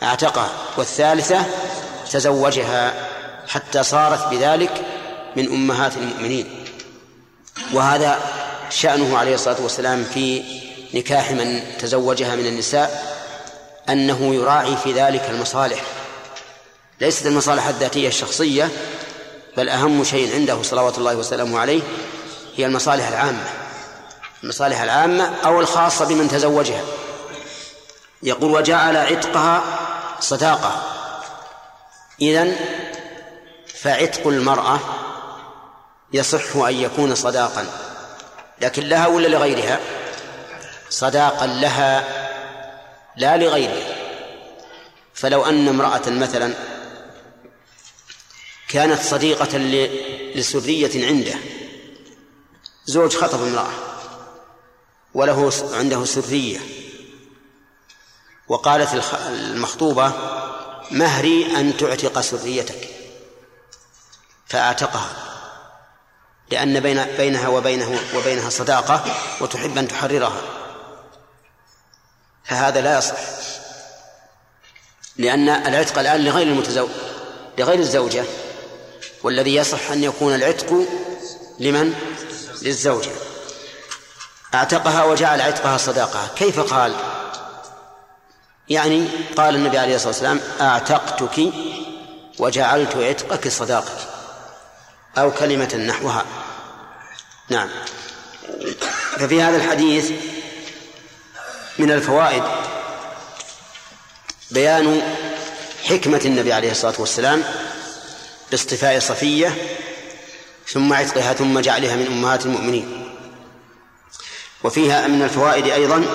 أعتقها. والثالثة تزوجها. حتى صارت بذلك من أمهات المؤمنين. وهذا شأنه عليه الصلاة والسلام في نكاح من تزوجها من النساء أنه يراعي في ذلك المصالح. ليست المصالح الذاتية الشخصية بل أهم شيء عنده صلوات الله وسلامه عليه هي المصالح العامة. المصالح العامة أو الخاصة بمن تزوجها. يقول وجعل عتقها صداقة. إذن فعتق المرأة يصح أن يكون صداقا. لكن لها ولا لغيرها؟ صداقا لها لا لغيرها. فلو أن امرأة مثلا كانت صديقة لسرية عنده زوج خطب امرأة وله عنده سرية وقالت المخطوبة مهري أن تعتق سريتك. فأعتقها لأن بين بينها وبينه وبينها صداقة وتحب أن تحررها. فهذا لا يصح. لأن العتق الآن لغير المتزوج لغير الزوجة والذي يصح أن يكون العتق لمن؟ للزوجة. أعتقها وجعل عتقها صداقة. كيف قال؟ يعني قال النبي عليه الصلاة والسلام أعتقتك وجعلت عتقك صداقتي أو كلمة نحوها. نعم. ففي هذا الحديث من الفوائد بيان حكمة النبي عليه الصلاة والسلام باصطفاء صفية ثم عتقها ثم جعلها من أمهات المؤمنين. وفيها من الفوائد أيضا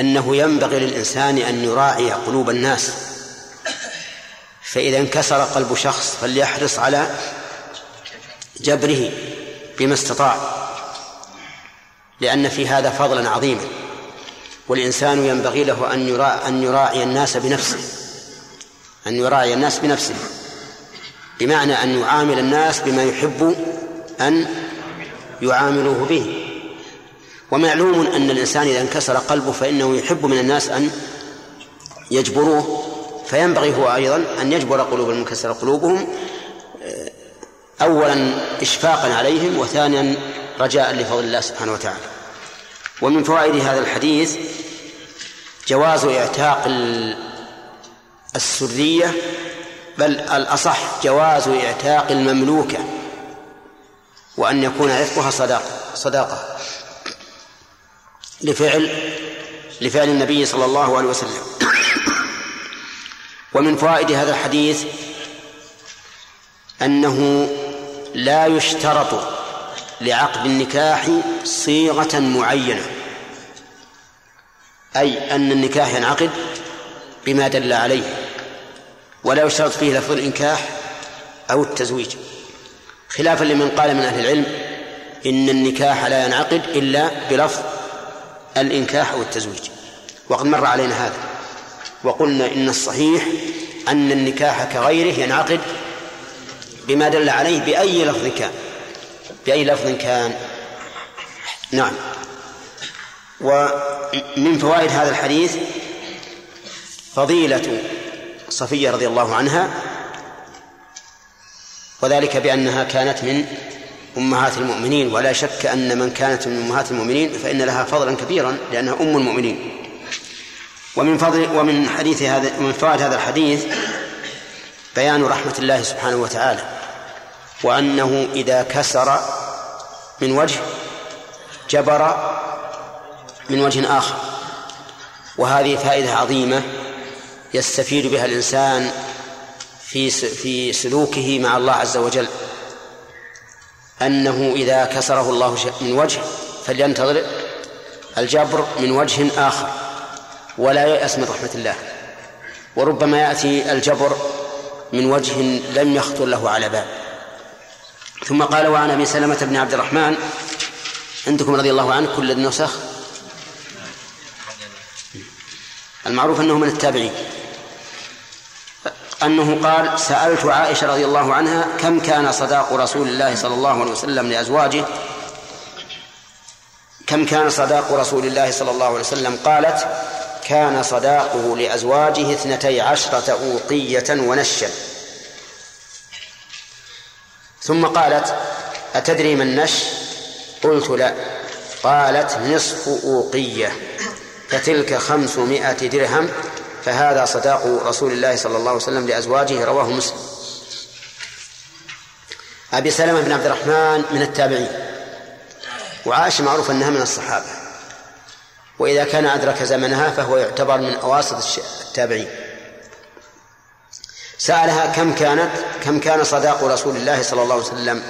أنه ينبغي للإنسان أن يراعي قلوب الناس. فإذا انكسر قلب شخص فليحرص على جبره بما استطاع لأن في هذا فضلا عظيما. والإنسان ينبغي له أن يراعي أن يراعي الناس بنفسه أن يراعي الناس بنفسه بمعنى أن يعامل الناس بما يحب أن يعاملوه به. ومعلوم أن الإنسان إذا انكسر قلبه فإنه يحب من الناس أن يجبروه فينبغي هو أيضا أن يجبر قلوب المنكسر قلوبهم أولا إشفاقا عليهم وثانيا رجاء لفضل الله سبحانه وتعالى. ومن فوائد هذا الحديث جواز إعتاق السرية بل الأصح جواز إعتاق المملوكة وأن يكون عتقها صداقة صداقة. لفعل لفعل النبي صلى الله عليه وسلم. ومن فوائد هذا الحديث أنه لا يشترط لعقد النكاح صيغة معينة أي أن النكاح ينعقد بما دل عليه ولا يشترط فيه لفظ الإنكاح أو التزويج. خلافا لمن قال من أهل العلم إن النكاح لا ينعقد إلا بلفظ الإنكاح أو التزويج. وقد مر علينا هذا وقلنا إن الصحيح أن النكاح كغيره ينعقد بما دل عليه بأي لفظ كان. بأي لفظ كان. نعم. ومن فوائد هذا الحديث فضيلة صفية رضي الله عنها وذلك بأنها كانت من أمهات المؤمنين ولا شك أن من كانت من أمهات المؤمنين فإن لها فضلا كبيرا لأنها أم المؤمنين. ومن فضل ومن حديث هذا ومن فوائد هذا الحديث بيان رحمة الله سبحانه وتعالى. وأنه إذا كسر من وجه جبر من وجه آخر. وهذه فائدة عظيمة يستفيد بها الإنسان في في سلوكه مع الله عز وجل. أنه إذا كسره الله من وجه فلينتظر الجبر من وجه آخر. ولا ييأس من رحمة الله. وربما يأتي الجبر من وجه لم يخطر له على بال ثم قال وعن أبي سلمة بن عبد الرحمن. عندكم رضي الله عنه كل النسخ؟ المعروف أنه من التابعين. أنه قال سألت عائشة رضي الله عنها كم كان صداق رسول الله صلى الله عليه وسلم لأزواجه؟ كم كان صداق رسول الله صلى الله عليه وسلم؟ قالت كان صداقه لأزواجه اثنتي عشرة أوقية ونشا. ثم قالت أتدري ما النش قلت لا. قالت نصف أوقية فتلك خمسمائة درهم فهذا صداق رسول الله صلى الله عليه وسلم لأزواجه رواه مسلم. أبي سلمة بن عبد الرحمن من التابعين. وعائشة معروف أنها من الصحابة. وإذا كان أدرك زمنها فهو يعتبر من أواسط التابعين. سألها كم كانت كم كان صداق رسول الله صلى الله عليه وسلم.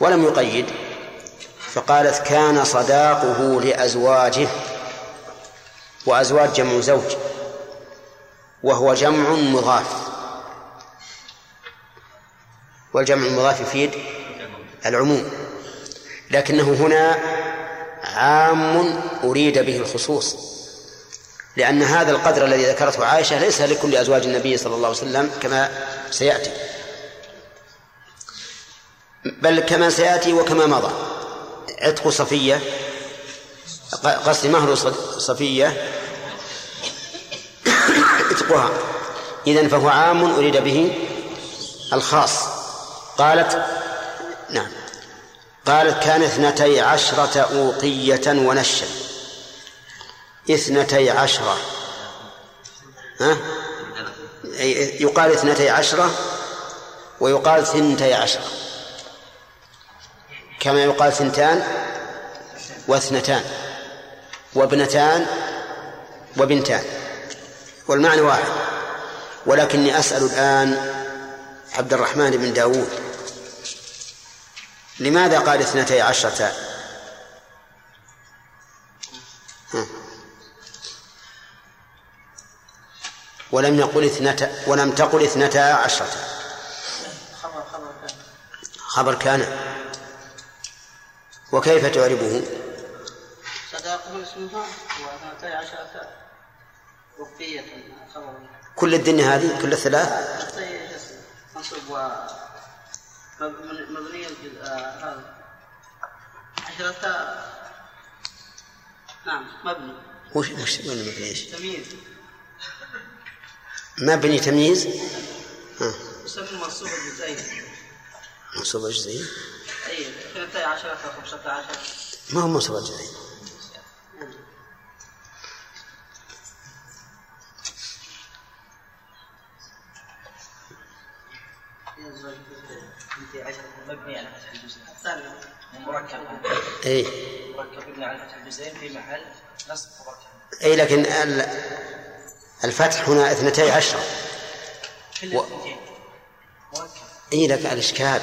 ولم يقيد فقالت كان صداقه لأزواجه وأزواج جمع زوج وهو جمع مضاف. والجمع المضاف يفيد العموم. لكنه هنا عام أريد به الخصوص لأن هذا القدر الذي ذكرته عائشة ليس لكل أزواج النبي صلى الله عليه وسلم كما سيأتي بل كما سيأتي وكما مضى. عتق صفية قصد مهر صفية عتقها. إذن فهو عام أريد به الخاص. قالت نعم. قالت كان اثنتي عشرة أوقية ونشأ. اثنتي عشرة. ها؟ يقال اثنتي عشرة ويقال ثنتي عشرة. كما يقال ثنتان واثنتان. وابنتان وبنتان. والمعنى واحد. ولكني أسأل الآن عبد الرحمن بن داود لماذا قال اثنتي عشرة؟ ولم يقل اثنتا ولم تقل اثنتا عشرة. خبر كان. وكيف تعربه؟ صداقة اسمها واثنتي عشرة وفية خبر. كل الدنيا هذه كل الثلاث؟ منصوب و مبني هذا. عشرة نعم مبني. وش وش وين مبني؟ إيش؟ تمييز. مبني تمييز؟ ها. يسمى منصوب الجزئين. منصوب الجزئين؟ أي اثنتي عشرة خمسة عشر. ما هو منصوب الجزئين؟ مبني على فتح الجزئين. مركب. اي مركب مبني على فتح الجزئين في محل نصب مركب اي لكن ال- الفتح هنا اثنتي عشرة كل و- الاثنتين مركب. اي لك الإشكال.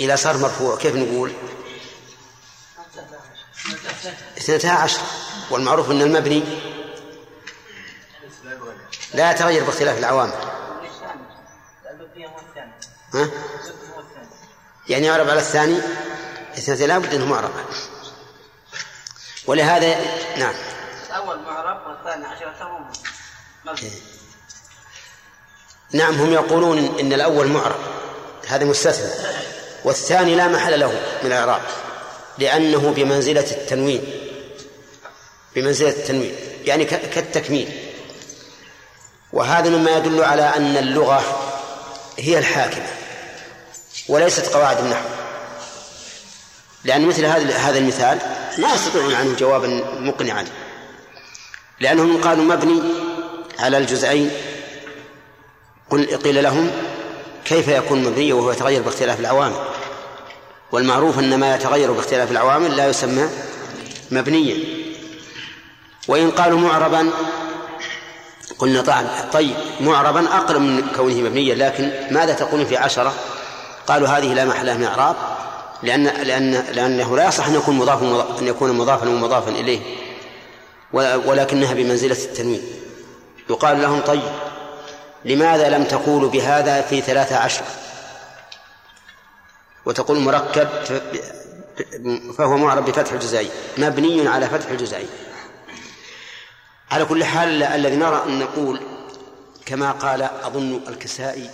اذا صار مرفوع. كيف نقول؟ اثنتا عشرة والمعروف أن المبني لا يتغير باختلاف العوامل. ها؟ يعني يعرب على الثاني؟ اثنتين لا بد انه معرب ولهذا نعم. الأول معرب والثاني عشرة مبني نعم هم يقولون إن الأول معرب. هذا مستثنى. والثاني لا محل له من الإعراب لأنه بمنزلة التنوين. بمنزلة التنوين. يعني كالتكميل. وهذا مما يدل على أن اللغة هي الحاكمة. وليست قواعد النحو. لأن مثل هذا هذا المثال ما يستطيعون عنه جوابا مقنعا. لأنهم قالوا مبني على الجزئين. قل قيل لهم كيف يكون مبنيا وهو يتغير باختلاف العوامل. والمعروف أن ما يتغير باختلاف العوامل لا يسمى مبنيا. وإن قالوا معربا قلنا طيب معربا أقرب من كونه مبنيا لكن ماذا تقولون في عشرة؟ قالوا هذه لا محل من إعراب لأن لأن لأنه لا يصح أن يكون مضاف أن يكون مضافا ومضافا إليه ولكنها بمنزلة التنوين. يقال لهم طيب لماذا لم تقولوا بهذا في ثلاثة عشر؟ وتقول مركب فهو معرب بفتح الجزائي مبني على فتح الجزائي على كل حال الذي نرى أن نقول كما قال أظن الكسائي